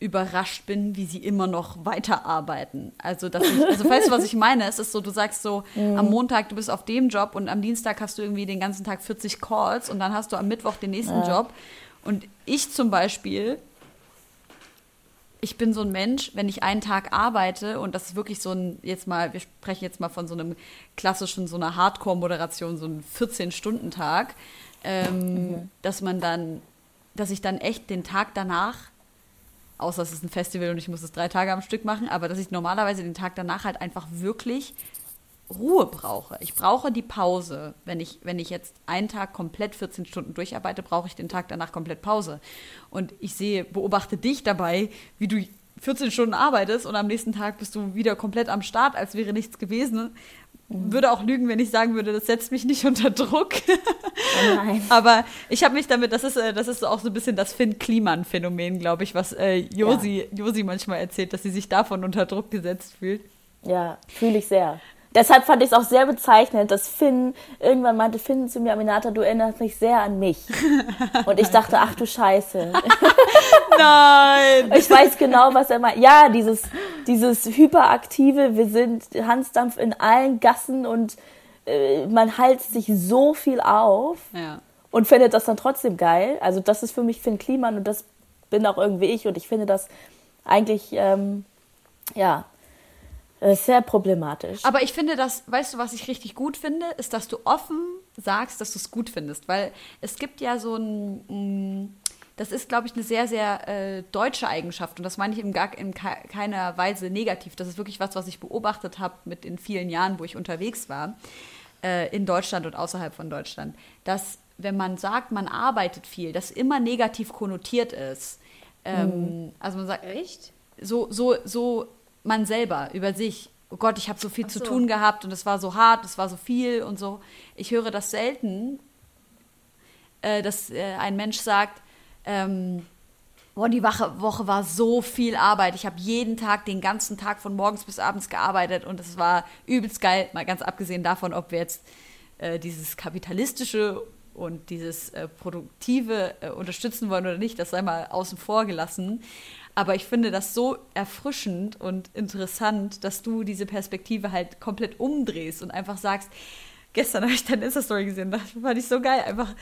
überrascht bin, wie sie immer noch weiterarbeiten. Also, dass ich, also weißt du, was ich meine? Es ist so, du sagst so, mhm. am Montag du bist auf dem Job und am Dienstag hast du irgendwie den ganzen Tag 40 Calls und dann hast du am Mittwoch den nächsten ja. Job. Und ich zum Beispiel ich bin so ein Mensch, wenn ich einen Tag arbeite und das ist wirklich so ein, jetzt mal, wir sprechen jetzt mal von so einem klassischen, so einer Hardcore-Moderation, so ein 14-Stunden-Tag, ähm, mhm. dass man dann, dass ich dann echt den Tag danach, außer es ist ein Festival und ich muss es drei Tage am Stück machen, aber dass ich normalerweise den Tag danach halt einfach wirklich Ruhe brauche. Ich brauche die Pause. Wenn ich, wenn ich jetzt einen Tag komplett 14 Stunden durcharbeite, brauche ich den Tag danach komplett Pause. Und ich sehe, beobachte dich dabei, wie du 14 Stunden arbeitest und am nächsten Tag bist du wieder komplett am Start, als wäre nichts gewesen. Mhm. Würde auch lügen, wenn ich sagen würde, das setzt mich nicht unter Druck. Oh nein. Aber ich habe mich damit, das ist, äh, das ist auch so ein bisschen das Finn-Kliman-Phänomen, glaube ich, was äh, Josi, ja. Josi manchmal erzählt, dass sie sich davon unter Druck gesetzt fühlt. Ja, fühle ich sehr. Deshalb fand ich es auch sehr bezeichnend, dass Finn, irgendwann meinte Finn zu mir, Aminata, du erinnerst mich sehr an mich. Und ich dachte, ach du Scheiße. Nein! Ich weiß genau, was er meint. Ja, dieses, dieses hyperaktive, wir sind Hansdampf in allen Gassen und äh, man heilt sich so viel auf ja. und findet das dann trotzdem geil. Also das ist für mich Finn Kliman und das bin auch irgendwie ich und ich finde das eigentlich, ähm, ja, sehr problematisch. Aber ich finde das, weißt du, was ich richtig gut finde, ist, dass du offen sagst, dass du es gut findest. Weil es gibt ja so ein, das ist, glaube ich, eine sehr, sehr äh, deutsche Eigenschaft. Und das meine ich in, gar, in keiner Weise negativ. Das ist wirklich was, was ich beobachtet habe mit den vielen Jahren, wo ich unterwegs war, äh, in Deutschland und außerhalb von Deutschland. Dass, wenn man sagt, man arbeitet viel, das immer negativ konnotiert ist. Ähm, mhm. Also man sagt, echt? So, so, so man selber über sich. Oh Gott, ich habe so viel so. zu tun gehabt und es war so hart, es war so viel und so. Ich höre das selten, äh, dass äh, ein Mensch sagt, ähm, Boah, die Woche, Woche war so viel Arbeit. Ich habe jeden Tag, den ganzen Tag von morgens bis abends gearbeitet und es war übelst geil. Mal ganz abgesehen davon, ob wir jetzt äh, dieses kapitalistische und dieses äh, Produktive äh, unterstützen wollen oder nicht, das sei mal außen vor gelassen. Aber ich finde das so erfrischend und interessant, dass du diese Perspektive halt komplett umdrehst und einfach sagst, gestern habe ich deine Insta-Story gesehen, das fand ich so geil, einfach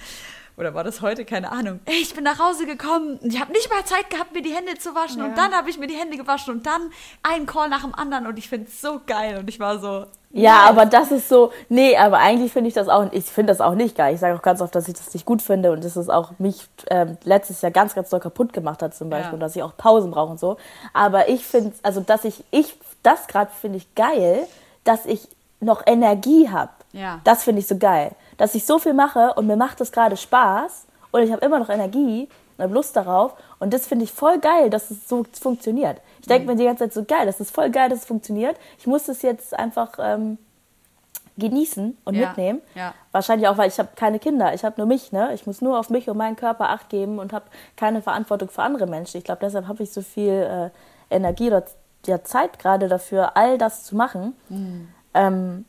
oder war das heute? Keine Ahnung. Ey, ich bin nach Hause gekommen und ich habe nicht mal Zeit gehabt, mir die Hände zu waschen. Ja. Und dann habe ich mir die Hände gewaschen und dann ein Call nach dem anderen und ich finde es so geil. Und ich war so. Ja, nice. aber das ist so, nee, aber eigentlich finde ich das auch, ich finde das auch nicht geil. Ich sage auch ganz oft, dass ich das nicht gut finde und dass es auch mich ähm, letztes Jahr ganz, ganz doll kaputt gemacht hat zum Beispiel ja. und dass ich auch Pausen brauche und so. Aber ich finde, also dass ich, ich, das gerade finde ich geil, dass ich noch Energie habe. Ja. Das finde ich so geil dass ich so viel mache und mir macht es gerade Spaß und ich habe immer noch Energie und habe Lust darauf. Und das finde ich voll geil, dass es so funktioniert. Ich denke mhm. mir die ganze Zeit so geil, das ist voll geil, dass es funktioniert. Ich muss es jetzt einfach ähm, genießen und ja, mitnehmen. Ja. Wahrscheinlich auch, weil ich habe keine Kinder. Ich habe nur mich. Ne? Ich muss nur auf mich und meinen Körper acht geben und habe keine Verantwortung für andere Menschen. Ich glaube, deshalb habe ich so viel äh, Energie oder ja, Zeit gerade dafür, all das zu machen. Mhm. Ähm,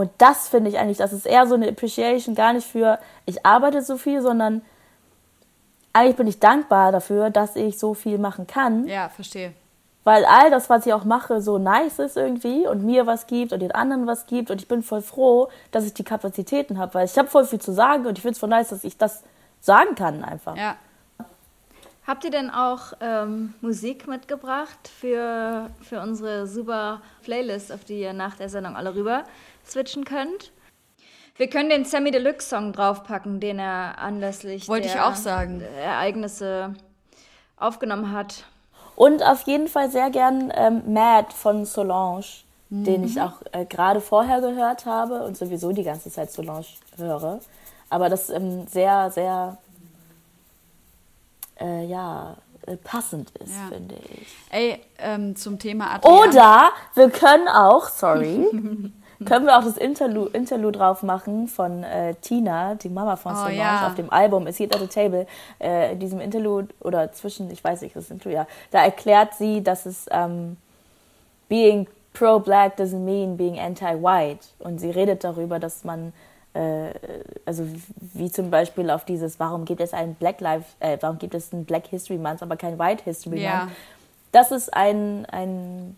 und das finde ich eigentlich, das ist eher so eine Appreciation, gar nicht für, ich arbeite so viel, sondern eigentlich bin ich dankbar dafür, dass ich so viel machen kann. Ja, verstehe. Weil all das, was ich auch mache, so nice ist irgendwie und mir was gibt und den anderen was gibt. Und ich bin voll froh, dass ich die Kapazitäten habe, weil ich habe voll viel zu sagen und ich finde es voll nice, dass ich das sagen kann einfach. Ja. Habt ihr denn auch ähm, Musik mitgebracht für, für unsere super Playlist, auf die ihr nach der Sendung alle rüber switchen könnt. Wir können den Sammy Deluxe Song draufpacken, den er anlässlich Wollte der ich auch sagen. Ereignisse aufgenommen hat. Und auf jeden Fall sehr gern ähm, Mad von Solange, mhm. den ich auch äh, gerade vorher gehört habe und sowieso die ganze Zeit Solange höre. Aber das ähm, sehr, sehr, äh, ja, äh, passend ist, ja. finde ich. Ey, ähm, zum Thema Adrian. Oder wir können auch, sorry, Können wir auch das Interlude, Interlude drauf machen von äh, Tina, die Mama von oh, ja. auf dem Album A Seat at the Table. Äh, in diesem Interlude oder zwischen, ich weiß nicht, das Interlude, ja, da erklärt sie, dass es ähm, being pro-black doesn't mean being anti-white. Und sie redet darüber, dass man äh, also wie zum Beispiel auf dieses, warum gibt es einen Black Life, äh, warum gibt es einen Black History Month, aber kein White History ja. Month. Das ist ein, ein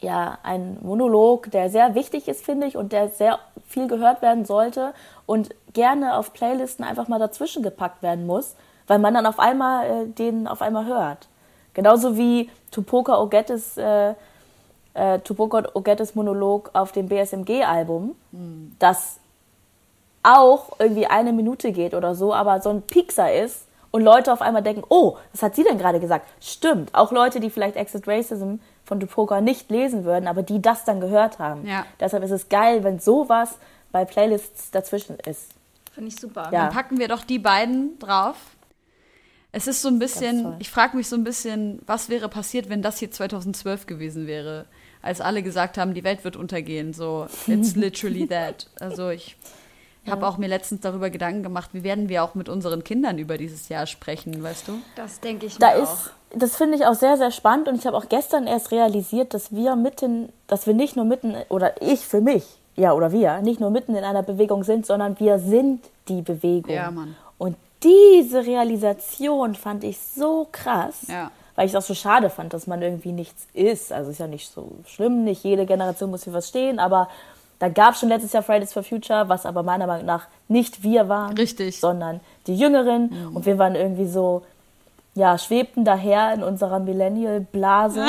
ja, ein Monolog, der sehr wichtig ist, finde ich, und der sehr viel gehört werden sollte und gerne auf Playlisten einfach mal dazwischen gepackt werden muss, weil man dann auf einmal äh, den auf einmal hört. Genauso wie Tupoka Ogettes, äh, äh, Tupoka Ogettes Monolog auf dem BSMG-Album, mhm. das auch irgendwie eine Minute geht oder so, aber so ein Pixar ist und Leute auf einmal denken, oh, was hat sie denn gerade gesagt? Stimmt. Auch Leute, die vielleicht Exit Racism von Dupoka nicht lesen würden, aber die das dann gehört haben. Ja. Deshalb ist es geil, wenn sowas bei Playlists dazwischen ist. Finde ich super. Ja. Dann packen wir doch die beiden drauf. Es ist so ein bisschen, ich frage mich so ein bisschen, was wäre passiert, wenn das hier 2012 gewesen wäre, als alle gesagt haben, die Welt wird untergehen. So, it's literally that. Also ich ich habe auch mir letztens darüber Gedanken gemacht, wie werden wir auch mit unseren Kindern über dieses Jahr sprechen, weißt du? Das denke ich da mir ist, auch. Das finde ich auch sehr, sehr spannend und ich habe auch gestern erst realisiert, dass wir mitten, dass wir nicht nur mitten, oder ich für mich, ja, oder wir, nicht nur mitten in einer Bewegung sind, sondern wir sind die Bewegung. Ja, Mann. Und diese Realisation fand ich so krass. Ja weil ich es auch so schade fand, dass man irgendwie nichts ist. Also ist ja nicht so schlimm, nicht jede Generation muss für was stehen, aber da gab es schon letztes Jahr Fridays for Future, was aber meiner Meinung nach nicht wir waren, Richtig. sondern die Jüngeren. Mhm. Und wir waren irgendwie so, ja, schwebten daher in unserer Millennial-Blase.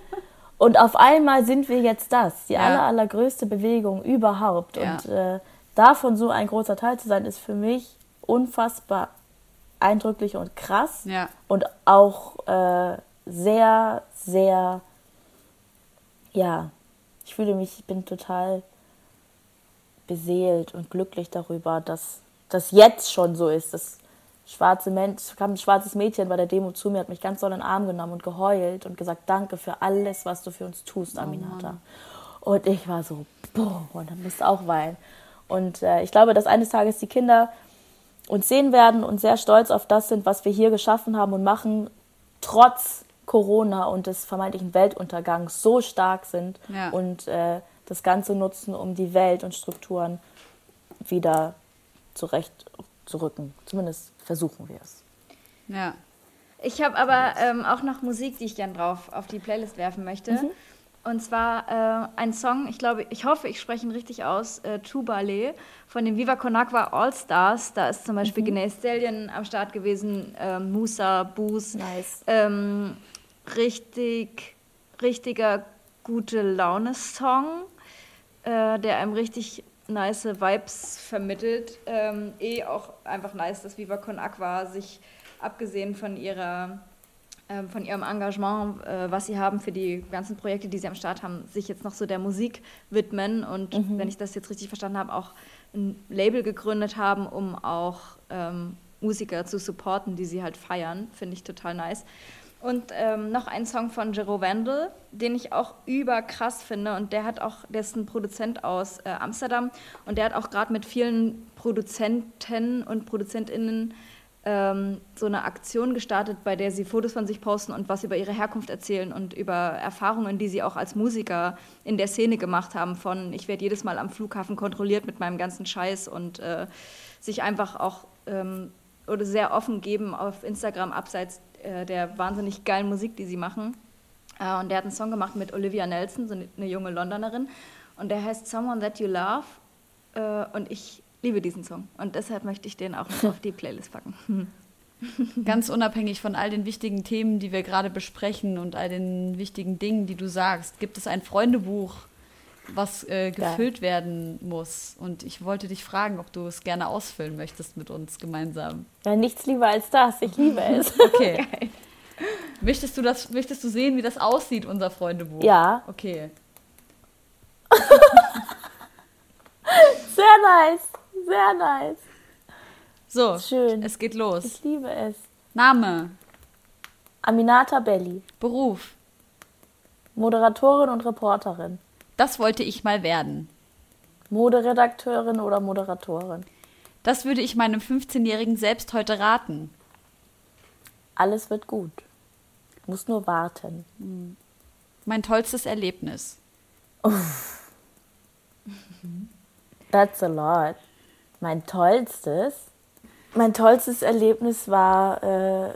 und auf einmal sind wir jetzt das, die ja. aller, allergrößte Bewegung überhaupt. Ja. Und äh, davon so ein großer Teil zu sein, ist für mich unfassbar eindrücklich und krass. Ja. Und auch äh, sehr, sehr, ja, ich fühle mich, ich bin total beseelt und glücklich darüber, dass das jetzt schon so ist. Das schwarze Mensch, kam ein schwarzes Mädchen bei der Demo zu mir, hat mich ganz doll in den Arm genommen und geheult und gesagt, danke für alles, was du für uns tust, Aminata. Oh und ich war so, boah, und dann musste auch weinen. Und äh, ich glaube, dass eines Tages die Kinder uns sehen werden und sehr stolz auf das sind, was wir hier geschaffen haben und machen, trotz Corona und des vermeintlichen Weltuntergangs so stark sind Ja. und äh, das Ganze nutzen, um die Welt und Strukturen wieder zurechtzurücken. Zumindest versuchen wir es. Ja. Ich habe aber ähm, auch noch Musik, die ich gern drauf auf die Playlist werfen möchte. Und zwar äh, ein Song, ich glaube, ich hoffe, ich spreche ihn richtig aus, äh, Tubale von den Viva Con Agua All Stars. Da ist zum Beispiel mhm. Guinea Stallion am Start gewesen, äh, Musa, Boos. Nice. Ähm, richtig, richtiger gute Laune-Song, äh, der einem richtig nice Vibes vermittelt. Ähm, eh auch einfach nice, dass Viva Con Aqua sich abgesehen von ihrer ähm, von ihrem Engagement, äh, was sie haben für die ganzen Projekte, die sie am Start haben, sich jetzt noch so der Musik widmen und wenn ich das jetzt richtig verstanden habe, auch ein Label gegründet haben, um auch ähm, Musiker zu supporten, die sie halt feiern, finde ich total nice. Und ähm, noch ein Song von Jero Vandal, den ich auch überkrass finde. Und der hat auch, der ist ein Produzent aus äh, Amsterdam und der hat auch gerade mit vielen Produzenten und ProduzentInnen ähm, so eine Aktion gestartet, bei der sie Fotos von sich posten und was über ihre Herkunft erzählen und über Erfahrungen, die sie auch als Musiker in der Szene gemacht haben. Von ich werde jedes Mal am Flughafen kontrolliert mit meinem ganzen Scheiß und äh, sich einfach auch ähm, oder sehr offen geben auf Instagram abseits äh, der wahnsinnig geilen Musik, die sie machen. Äh, und der hat einen Song gemacht mit Olivia Nelson, so eine, eine junge Londonerin. Und der heißt Someone That You Love. Äh, und ich liebe diesen Song. Und deshalb möchte ich den auch noch auf die Playlist packen. Ganz unabhängig von all den wichtigen Themen, die wir gerade besprechen und all den wichtigen Dingen, die du sagst, gibt es ein Freundebuch, was äh, gefüllt werden muss. Und ich wollte dich fragen, ob du es gerne ausfüllen möchtest mit uns gemeinsam. Ja, nichts lieber als das. Ich liebe es. Okay. Möchtest du das, möchtest du sehen, wie das aussieht, unser Freundebuch? Ja. Okay. Sehr nice. Sehr nice. So, Schön. es geht los. Ich liebe es. Name, Aminata Belli, Beruf. Moderatorin und Reporterin. Das wollte ich mal werden. Moderedakteurin oder Moderatorin. Das würde ich meinem 15-Jährigen selbst heute raten. Alles wird gut. Muss nur warten. Mein tollstes Erlebnis. That's a lot. Mein tollstes. Mein tollstes Erlebnis war äh,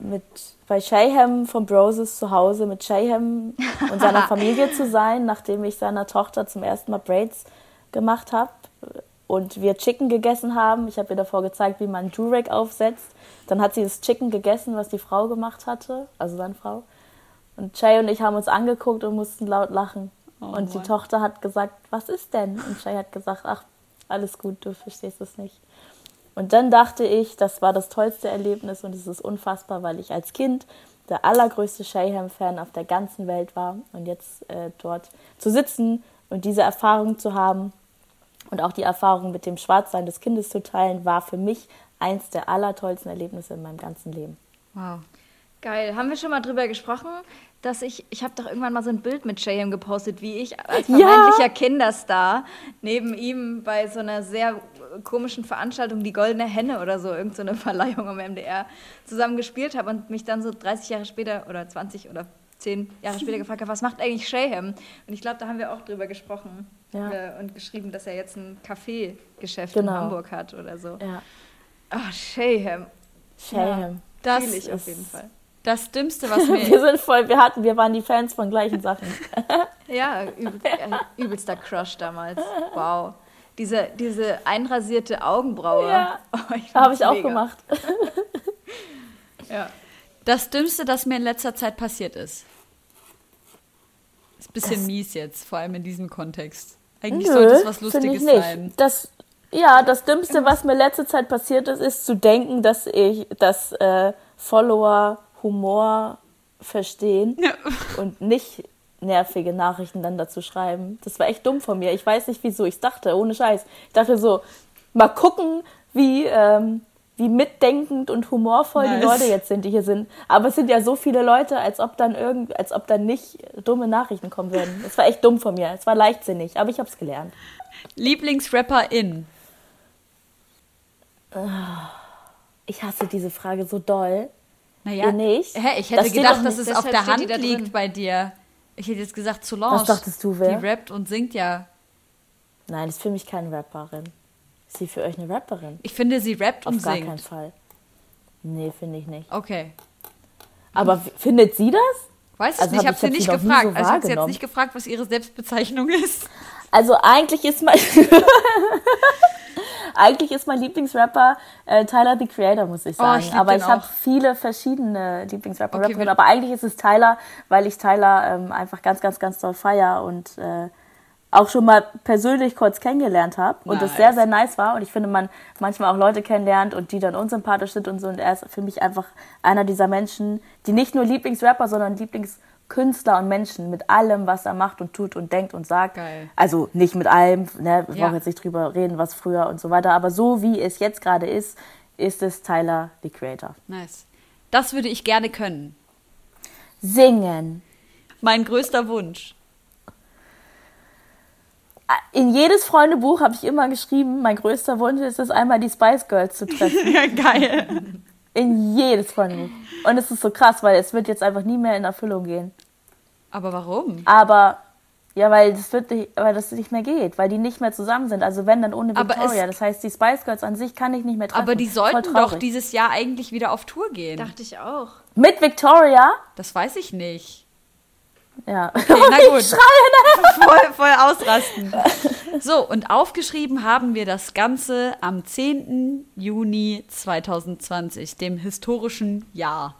mit bei Shayham von Broses zu Hause mit Shayham und seiner Familie zu sein, nachdem ich seiner Tochter zum ersten Mal Braids gemacht habe und wir Chicken gegessen haben. Ich habe ihr davor gezeigt, wie man Durek aufsetzt. Dann hat sie das Chicken gegessen, was die Frau gemacht hatte, also seine Frau. Und Shay und ich haben uns angeguckt und mussten laut lachen. Oh und die Mann. Tochter hat gesagt, was ist denn? Und Shay hat gesagt, ach, alles gut, du verstehst es nicht. Und dann dachte ich, das war das tollste Erlebnis und es ist unfassbar, weil ich als Kind der allergrößte Shayham-Fan auf der ganzen Welt war. Und jetzt äh, dort zu sitzen und diese Erfahrung zu haben und auch die Erfahrung mit dem Schwarzsein des Kindes zu teilen, war für mich eins der allertollsten Erlebnisse in meinem ganzen Leben. Wow. Geil. Haben wir schon mal drüber gesprochen, dass ich, ich habe doch irgendwann mal so ein Bild mit Shayam gepostet, wie ich als Ja. vermeintlicher Kinderstar neben ihm bei so einer sehr komischen Veranstaltung, die Goldene Henne oder so, irgendeine so eine Verleihung am MDR, zusammen gespielt habe und mich dann so 30 Jahre später oder 20 oder 10 Jahre später gefragt habe, was macht eigentlich Shayham? Und ich glaube, da haben wir auch drüber gesprochen Ja. äh, und geschrieben, dass er jetzt ein Kaffeegeschäft Genau. in Hamburg hat oder so. Ja, Ah, Shayham. Shayham. Das Fühle ich auf jeden Fall. Das Dümmste, was mir. Wir sind voll, wir hatten, wir waren die Fans von gleichen Sachen. Ja, übel, äh, übelster Crush damals. Wow. Diese, diese einrasierte Augenbraue. Ja. Oh, Habe ich find's auch mega. gemacht. Ja. Das Dümmste, das mir in letzter Zeit passiert ist. Ist ein bisschen Das- mies jetzt, vor allem in diesem Kontext. Eigentlich Nö, sollte es was Lustiges sein. Das, ja, das Dümmste, was mir letzte Zeit passiert ist, ist zu denken, dass ich, dass äh, Follower Humor verstehen und nicht nervige Nachrichten dann dazu schreiben. Das war echt dumm von mir. Ich weiß nicht wieso. Ich dachte, ohne Scheiß. Ich dachte so, mal gucken, wie, ähm, wie mitdenkend und humorvoll die Nice. Leute jetzt sind, die hier sind. Aber es sind ja so viele Leute, als ob dann irgend, als ob dann nicht dumme Nachrichten kommen würden. Es war echt dumm von mir. Es war leichtsinnig, aber ich habe es gelernt. Lieblingsrapper in. Ich hasse diese Frage so doll. Naja, Ihr nicht? Hä, ich Das hätte steht gedacht, dass es auf der Hand da drin. liegt bei dir. Ich hätte jetzt gesagt Solange. Was dachtest du, wer? Die rappt und singt ja. Nein, ist für mich keine Rapperin. Ist sie für euch eine Rapperin? Ich finde, sie rappt Auf und gar singt. keinen Fall. Nee, finde ich nicht. Okay. Aber findet sie das? Weiß ich Also nicht, ich hab habe sie nicht gefragt. so also ich habe sie jetzt nicht gefragt, was ihre Selbstbezeichnung ist. Also eigentlich ist mein eigentlich ist mein Lieblingsrapper äh, Tyler the Creator, muss ich Oh, sagen. ich lieb aber ich habe viele verschiedene Lieblingsrapper, Okay, wir- aber eigentlich ist es Tyler, weil ich Tyler ähm, einfach ganz, ganz, ganz doll feier und äh, auch schon mal persönlich kurz kennengelernt habe und das Nice. sehr, sehr nice war. Und ich finde, man manchmal auch Leute kennenlernt und die dann unsympathisch sind und so. Und er ist für mich einfach einer dieser Menschen, die nicht nur Lieblingsrapper, sondern Lieblingskünstler und Menschen mit allem, was er macht und tut und denkt und sagt. Geil. Also nicht mit allem, ne, wir Ja. brauchen jetzt nicht drüber reden, was früher und so weiter. Aber so wie es jetzt gerade ist, ist es Tyler, the Creator. Nice. Das würde ich gerne können. Singen. Mein größter Wunsch. In jedes Freundebuch habe ich immer geschrieben, mein größter Wunsch ist es, einmal die Spice Girls zu treffen. Ja, geil. In jedes Freundebuch. Und es ist so krass, weil es wird jetzt einfach nie mehr in Erfüllung gehen. Aber warum? Aber ja, weil das wird nicht, weil das nicht mehr geht, weil die nicht mehr zusammen sind. Also wenn dann ohne Victoria. Das heißt, die Spice Girls an sich kann ich nicht mehr treffen. Aber die sollten doch dieses Jahr eigentlich wieder auf Tour gehen. Dachte ich auch. mit Victoria. Das weiß ich nicht. Ja. Okay, na gut. schreie, Voll, voll ausrasten. So, und aufgeschrieben haben wir das Ganze am 10. Juni 2020, dem historischen Jahr.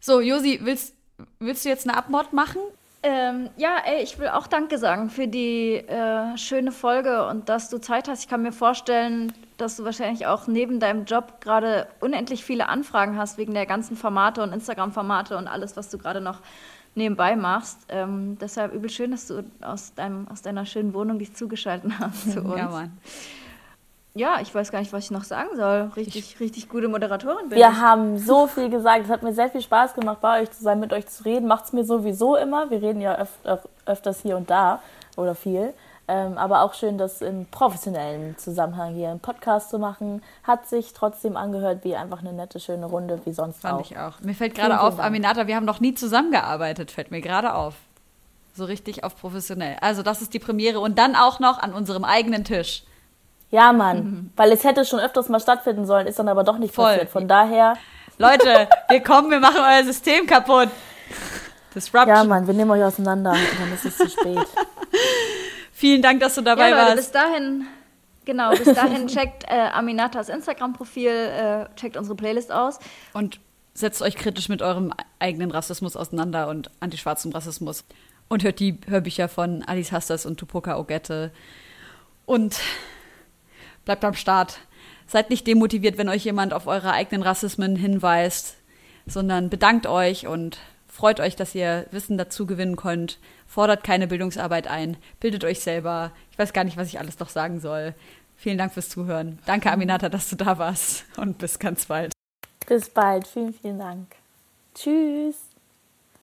So, Josi, willst, willst du jetzt eine Abmord machen? Ähm, ja, ey, ich will auch Danke sagen für die äh, schöne Folge und dass du Zeit hast. Ich kann mir vorstellen, dass du wahrscheinlich auch neben deinem Job gerade unendlich viele Anfragen hast wegen der ganzen Formate und Instagram-Formate und alles, was du gerade noch nebenbei machst. Ähm, deshalb übel schön, dass du aus, deinem, aus deiner schönen Wohnung dich zugeschaltet hast zu uns. Ja, Mann. Ja, ich weiß gar nicht, was ich noch sagen soll. Richtig, richtig gute Moderatorin bin Wir ich. haben so viel gesagt. Es hat mir sehr viel Spaß gemacht, bei euch zu sein, mit euch zu reden. Macht es mir sowieso immer. Wir reden ja öf öf öfters hier und da oder viel. Ähm, aber auch schön, das im professionellen Zusammenhang hier im Podcast zu machen. Hat sich trotzdem angehört wie einfach eine nette, schöne Runde, wie sonst Fand auch. ich auch. Mir fällt gerade auf. Aminata, wir haben noch nie zusammengearbeitet, fällt mir gerade auf. So richtig auf professionell. Also, das ist die Premiere und dann auch noch an unserem eigenen Tisch. Ja, Mann. Weil es hätte schon öfters mal stattfinden sollen, ist dann aber doch nicht Voll. passiert. Von daher, Leute, wir kommen, wir machen euer System kaputt. Disruption. ja, Mann, wir nehmen euch auseinander und dann ist es zu spät. Vielen Dank, dass du dabei ja, Leute, bis dahin, genau, bis dahin checkt äh, Aminatas Instagram-Profil, äh, checkt unsere Playlist aus. Und setzt euch kritisch mit eurem eigenen Rassismus auseinander und antischwarzem Rassismus. Und hört die Hörbücher von Alice Hastas und Tupoka Ogette. Und bleibt am Start. Seid nicht demotiviert, wenn euch jemand auf eure eigenen Rassismen hinweist, sondern bedankt euch und freut euch, dass ihr Wissen dazu gewinnen könnt. Fordert keine Bildungsarbeit ein, bildet euch selber. Ich weiß gar nicht, was ich alles noch sagen soll. Vielen Dank fürs Zuhören. Danke, Aminata, dass du da warst und bis ganz bald. Bis bald. Vielen, vielen Dank. Tschüss.